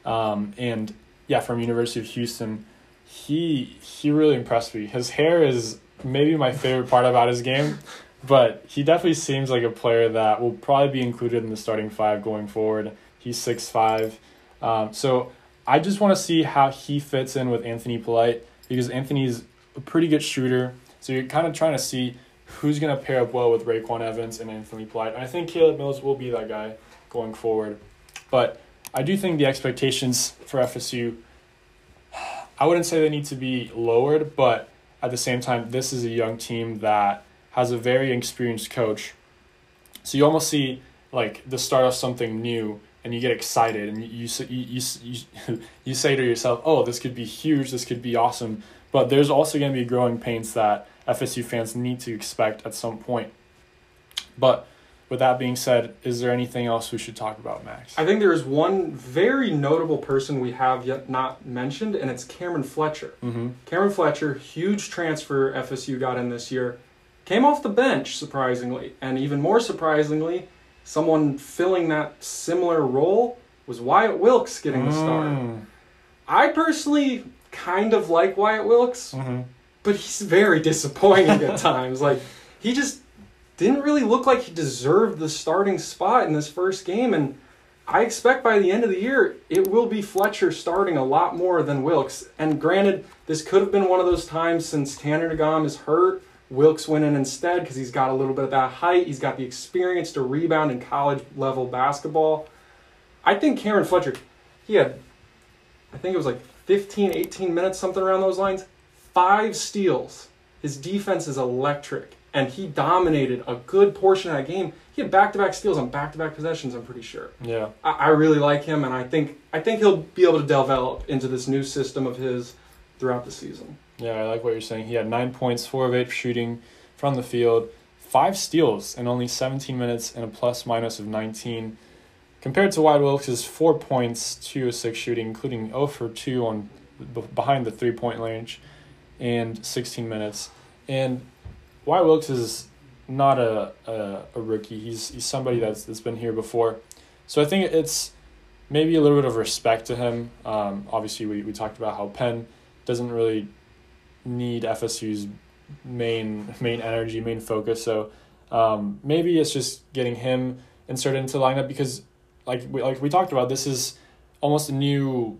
um, and yeah, from University of Houston. He he really impressed me. His hair is maybe my favorite part about his game, but he definitely seems like a player that will probably be included in the starting five going forward. He's six five, um, so I just want to see how he fits in with Anthony Polite because Anthony's a pretty good shooter. So you're kind of trying to see who's going to pair up well with RayQuan Evans and Anthony Polite. And I think Caleb Mills will be that guy going forward. But I do think the expectations for FSU, I wouldn't say they need to be lowered, but at the same time, this is a young team that has a very experienced coach. So you almost see like the start of something new and you get excited and you you, you, you, you say to yourself, oh, this could be huge, this could be awesome. But there's also going to be growing pains that FSU fans need to expect at some point. But with that being said, is there anything else we should talk about, Max? I think there is one very notable person we have yet not mentioned, and it's Cameron Fletcher. Mm-hmm. Cameron Fletcher, huge transfer FSU got in this year, came off the bench surprisingly, and even more surprisingly, someone filling that similar role was Wyatt Wilkes getting the start. Mm. I personally kind of like Wyatt Wilkes, Mm-hmm. but he's very disappointing at times. Like he just didn't really look like he deserved the starting spot in this first game, and I expect by the end of the year it will be Fletcher starting a lot more than Wilkes. And granted, this could have been one of those times since Tanor Ngom is hurt. Wilkes went in instead because he's got a little bit of that height. He's got the experience to rebound in college level basketball. I think Cameron Fletcher, he had, I think it was like 15, 18 minutes, something around those lines. Five steals. His defense is electric, and he dominated a good portion of that game. He had back-to-back steals on back-to-back possessions. I'm pretty sure. Yeah. I, I really like him, and I think I think he'll be able to develop into this new system of his throughout the season. Yeah, I like what you're saying. He had nine points, four of eight shooting from the field, five steals in only 17 minutes, and a plus minus of 19. Compared to Wyatt Wilkes' four points, two of six shooting, including 0 for 2 on behind the three point range, and 16 minutes. And Wyatt Wilkes is not a, a, a rookie. He's he's somebody that's that's been here before. So I think it's maybe a little bit of respect to him. Um, obviously, we, we talked about how Penn doesn't really need FSU's main main energy, main focus. So um, maybe it's just getting him inserted into lineup because, like we like we talked about, this is almost a new.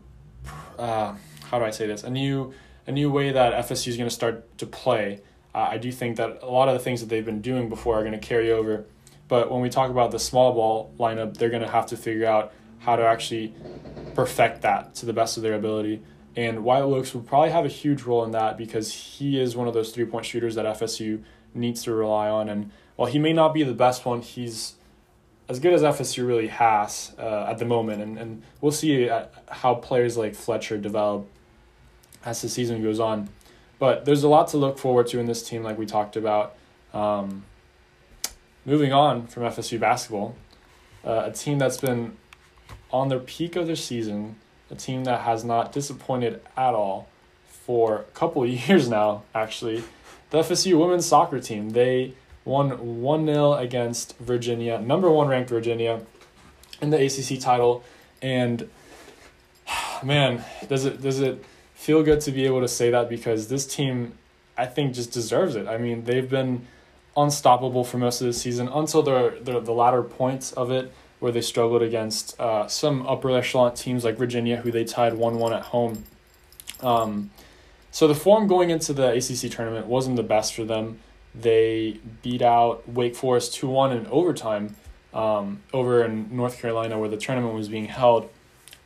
Uh, how do I say this? A new a new way that FSU is going to start to play. Uh, I do think that a lot of the things that they've been doing before are going to carry over. But when we talk about the small ball lineup, they're going to have to figure out how to actually perfect that to the best of their ability. And Wyatt Wilkes will probably have a huge role in that because he is one of those three point shooters that FSU needs to rely on. And while he may not be the best one, he's as good as FSU really has uh, at the moment. And, and we'll see uh, how players like Fletcher develop as the season goes on. But there's a lot to look forward to in this team, like we talked about. Um, moving on from FSU basketball, uh, a team that's been on their peak of their season, a team that has not disappointed at all for a couple of years now, actually. The FSU women's soccer team, they won 1 0 against Virginia, number one ranked Virginia, in the ACC title. And man, does it does it feel good to be able to say that because this team, I think, just deserves it. I mean, they've been unstoppable for most of the season until the the, the latter points of it where they struggled against uh, some upper echelon teams like Virginia, who they tied 1 1 at home. Um, so the form going into the ACC tournament wasn't the best for them. They beat out Wake Forest 2 1 in overtime um, over in North Carolina, where the tournament was being held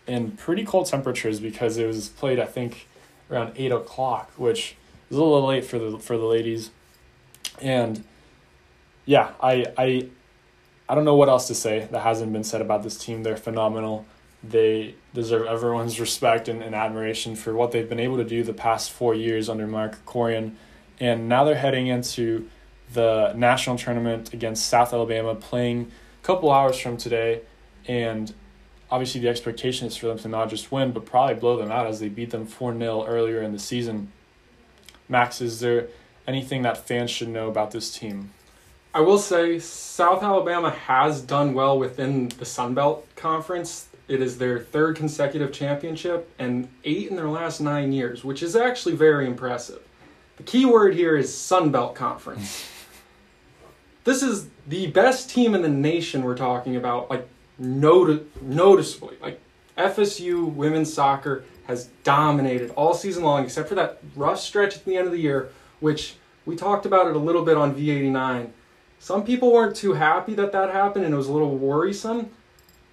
in pretty cold temperatures because it was played, I think, around 8 o'clock, which was a little late for the, for the ladies. And yeah, I, I I don't know what else to say that hasn't been said about this team. They're phenomenal. they deserve everyone's respect and, and admiration for what they've been able to do the past four years under Mark Krikorian. And now they're heading into the national tournament against South Alabama, playing a couple hours from today. And obviously, the expectation is for them to not just win, but probably blow them out as they beat them 4 0 earlier in the season. Max, is there anything that fans should know about this team? I will say South Alabama has done well within the Sun Belt Conference. It is their third consecutive championship and eight in their last nine years, which is actually very impressive. The key word here is Sun Belt Conference. this is the best team in the nation we're talking about, like noti- noticeably. Like FSU women's soccer has dominated all season long, except for that rough stretch at the end of the year, which we talked about it a little bit on V89. Some people weren't too happy that that happened and it was a little worrisome.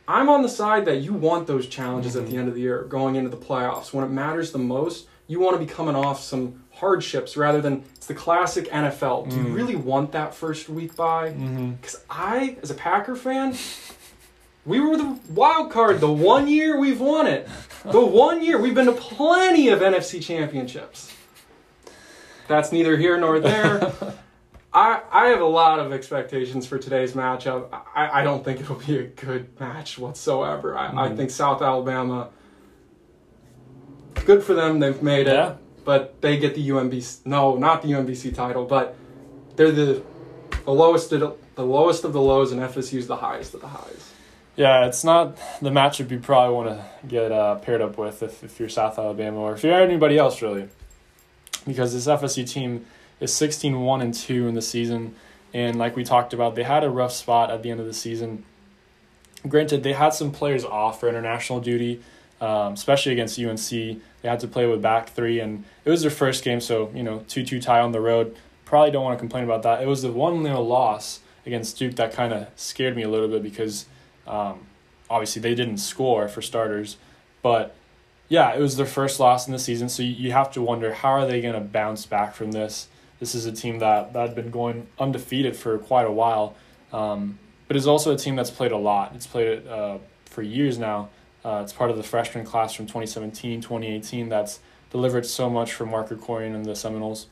I'm on the side that you want those challenges mm-hmm. at the mm-hmm. end of the year going into the playoffs. When it matters the most, you want to be coming off some hardships rather than it's the classic NFL. Do mm. you really want that first week bye? Because mm-hmm. I, as a Packer fan, we were the wild card the one year we've won it. The one year we've been to plenty of NFC championships. That's neither here nor there. I, I have a lot of expectations for today's matchup. I, I don't think it'll be a good match whatsoever. I, mm. I think South Alabama, good for them, they've made yeah. it, but they get the UMBC. No, not the UMBC title, but they're the the lowest of the lowest of the lows, and FSU's the highest of the highs. Yeah, it's not the matchup you probably want to get uh, paired up with if, if you're South Alabama or if you're anybody else really, because this FSU team is 16 1 and 2 in the season. And like we talked about, they had a rough spot at the end of the season. Granted, they had some players off for international duty, um, especially against UNC. They had to play with back three, and it was their first game, so, you know, 2 2 tie on the road. Probably don't want to complain about that. It was the 1 0 loss against Duke that kind of scared me a little bit because um, obviously they didn't score for starters. But yeah, it was their first loss in the season, so you have to wonder how are they going to bounce back from this this is a team that, that had been going undefeated for quite a while, um, but is also a team that's played a lot. It's played it uh, for years now. Uh, it's part of the freshman class from 2017, 2018 that's delivered so much for Mark Krikorian and the Seminoles.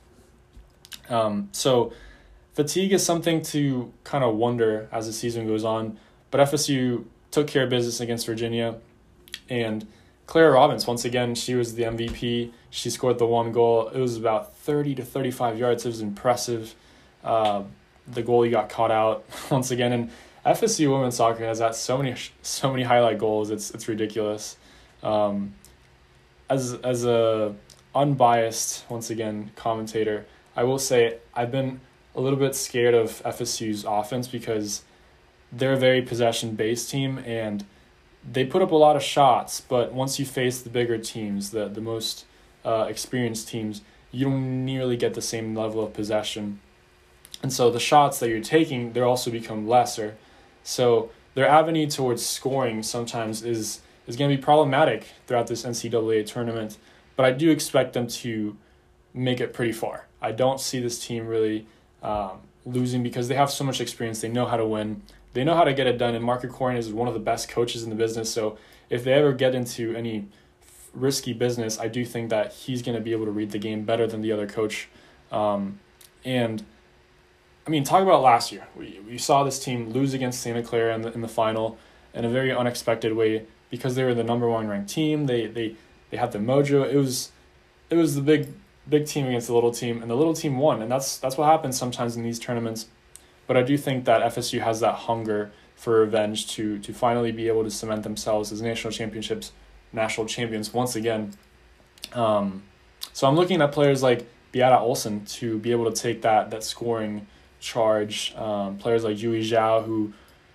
Um, so fatigue is something to kind of wonder as the season goes on, but FSU took care of business against Virginia, and Clara Robbins, once again, she was the MVP. She scored the one goal. It was about 30 to 35 yards. It was impressive. Uh, the goalie got caught out once again. And FSU women's soccer has had so many so many highlight goals. It's it's ridiculous. Um, as as a unbiased once again commentator, I will say I've been a little bit scared of FSU's offense because they're a very possession based team and they put up a lot of shots, but once you face the bigger teams, the the most uh, experienced teams, you don't nearly get the same level of possession, and so the shots that you're taking, they also become lesser. So their avenue towards scoring sometimes is is going to be problematic throughout this NCAA tournament, but I do expect them to make it pretty far. I don't see this team really um, losing because they have so much experience. They know how to win they know how to get it done, and Mark Krikorian is one of the best coaches in the business. So if they ever get into any risky business, I do think that he's going to be able to read the game better than the other coach. Um, and I mean, talk about last year. We, we saw this team lose against Santa Clara in the, in the final in a very unexpected way because they were the number one ranked team. They they they had the mojo. It was it was the big big team against the little team, and the little team won. And that's that's what happens sometimes in these tournaments. But I do think that FSU has that hunger for revenge to to finally be able to cement themselves as national championships, national champions once again. Um, so I'm looking at players like Beata Olsson to be able to take that that scoring charge. Um, players like Yujie Zhao who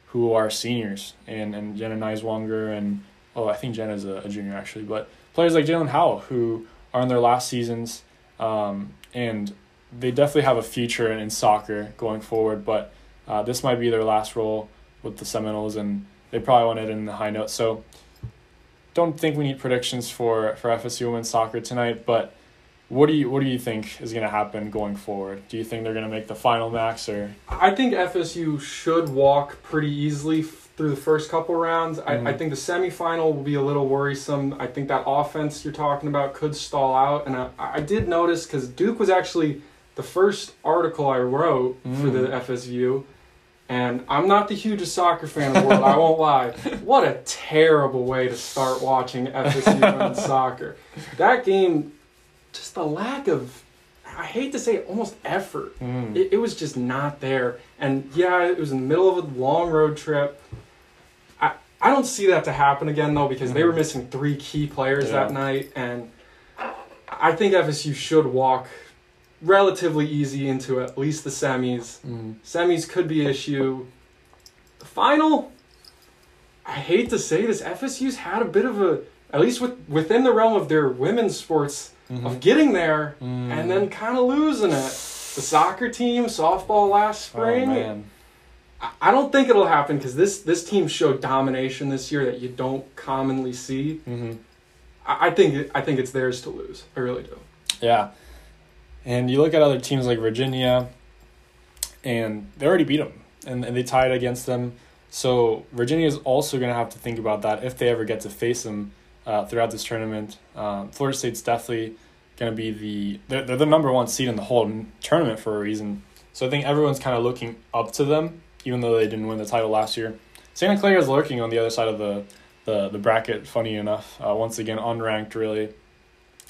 who are seniors and and Jenna Nighswonger and oh I think Jenna's a, a junior actually, but players like Jaelin Howell who are in their last seasons um, and they definitely have a future in, in soccer going forward, but uh, this might be their last role with the Seminoles, and they probably want it in the high note. So, don't think we need predictions for for FSU women's soccer tonight, but what do you what do you think is going to happen going forward? Do you think they're going to make the final max or? I think FSU should walk pretty easily through the first couple rounds. I, I Mhm. think the semifinal will be a little worrisome. I think that offense you're talking about could stall out. And I, I did notice because Duke was actually the first article I wrote for Mm. the FSU. And I'm not the hugest soccer fan in the world, I won't lie. What a terrible way to start watching FSU women's soccer. That game, just the lack of, I hate to say almost effort. Mm. It, it was just not there. And yeah, it was in the middle of a long road trip. I, I don't see that to happen again, though, because they were Mhm. missing three key players Yeah. that night. And I think FSU should walk relatively easy into at least the semis. Mm. Semis could be issue. The final, I hate to say this, FSU's had a bit of a, at least with, within the realm of their women's sports, Mhm. of getting there Mm. and then kind of losing it. The soccer team, softball last Oh, spring. man. I- I don't think it'll happen because this this team showed domination this year that you don't commonly see. hmm I, I think I think it's theirs to lose. I really do. Yeah. And you look at other teams like Virginia, and they already beat them, and, and they tied against them. So Virginia is also going to have to think about that if they ever get to face them uh, throughout this tournament. Um, Florida State's definitely going to be the they're, they're the number one seed in the whole tournament for a reason. So I think everyone's kind of looking up to them, even though they didn't win the title last year. Santa Clara is lurking on the other side of the the, the bracket. Funny enough, uh, once again unranked really,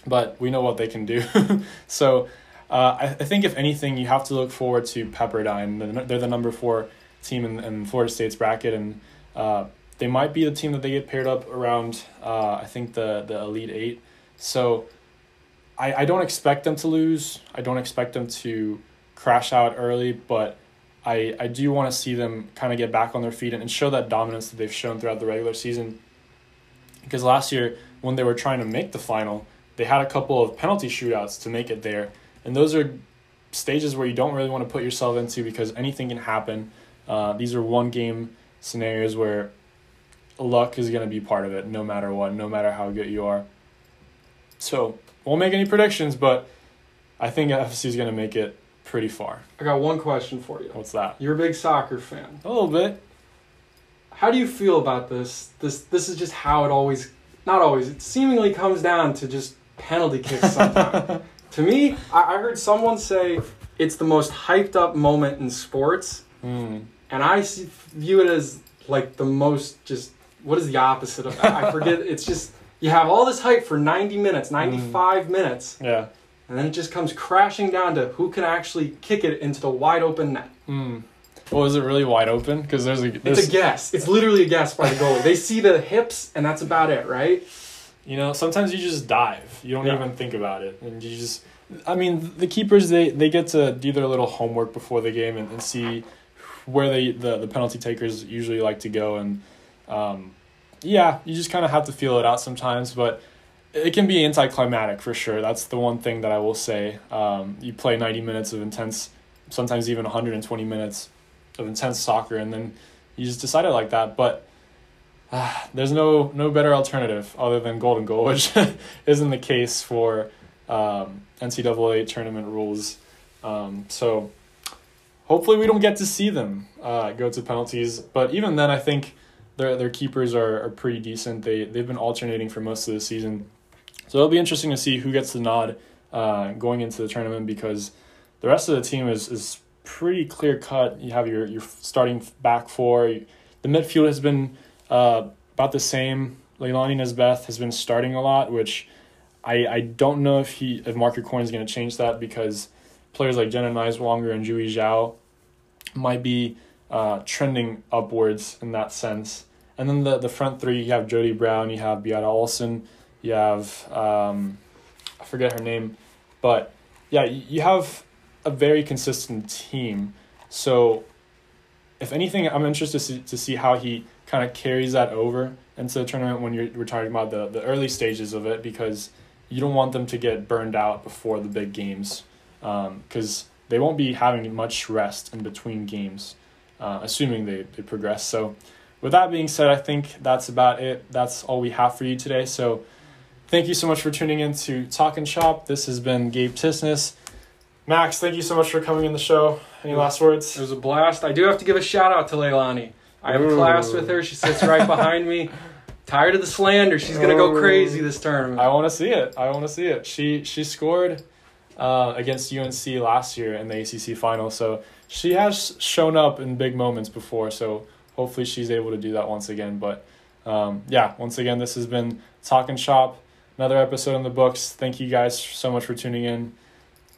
but we know what they can do. so uh, I, I think if anything, you have to look forward to Pepperdine. They're, the number four team in, in Florida State's bracket, and uh, they might be the team that they get paired up around. Uh, I think the the Elite Eight. So I I don't expect them to lose. I don't expect them to crash out early, but I I do want to see them kind of get back on their feet and, and show that dominance that they've shown throughout the regular season. Because last year when they were trying to make the final, they had a couple of penalty shootouts to make it there, and those are stages where you don't really want to put yourself into because anything can happen. Uh, these are one game scenarios where luck is going to be part of it no matter what, no matter how good you are. So, won't make any predictions, but I think FC is going to make it pretty far. I got one question for you. What's that? You're a big soccer fan. A little bit. How do you feel about this? This this is just how it always not always. It seemingly comes down to just penalty kicks sometimes. to me, I, I heard someone say it's the most hyped up moment in sports, Mm. and I see, view it as like the most just what is the opposite of that? I forget. It's just you have all this hype for 90 minutes, 95 minutes, Yeah. and then it just comes crashing down to who can actually kick it into the wide open net. Mm. Well, is it really wide open? Because there's a It's a guess. It's literally a guess by the goalie. They see the hips, and that's about it, right? You know sometimes you just dive. You don't Yeah. even think about it, and you just. I mean, the keepers they they get to do their little homework before the game and, and see where they the, the penalty takers usually like to go and um, yeah you just kind of have to feel it out sometimes but it can be anticlimactic for sure that's the one thing that i will say um, you play 90 minutes of intense sometimes even 120 minutes of intense soccer and then you just decide it like that but uh, there's no no better alternative other than golden goal which isn't the case for um, ncaa tournament rules um, so hopefully we don't get to see them uh, go to penalties. But even then, I think their their keepers are, are pretty decent. They they've been alternating for most of the season, so it'll be interesting to see who gets the nod uh, going into the tournament because the rest of the team is is pretty clear cut. You have your your starting back four. The midfield has been uh, about the same. Leilani Nesbeth has been starting a lot, which I I don't know if he if Mark Coin is going to change that because players like Jenna Nighswonger and Yujie Zhao might be uh, trending upwards in that sense. And then the, the front three, you have Jody Brown, you have Beata Olsson, you have, um, I forget her name, but yeah, you you have a very consistent team. So, if anything, I'm interested to see, to see how he kind of carries that over into the tournament when you're we're talking about the, the early stages of it because you don't want them to get burned out before the big games because they won't be having much rest in between games, uh, assuming they, they progress. So, with that being said, I think that's about it. That's all we have for you today. So, thank you so much for tuning in to Talk and Shop. This has been Gabe Tisness. Max, thank you so much for coming in the show. Any last words? It was a blast. I do have to give a shout out to Leilani. I have class with her. She sits right behind me. Tired of the slander. She's gonna go crazy this tournament. I want to see it. I want to see it. She she scored uh, against UNC last year in the ACC final, so she has shown up in big moments before. So hopefully she's able to do that once again. But um, yeah, once again, this has been Talking Shop. Another episode in the books. Thank you guys so much for tuning in.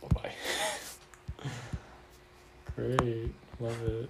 Bye bye. Great, love it.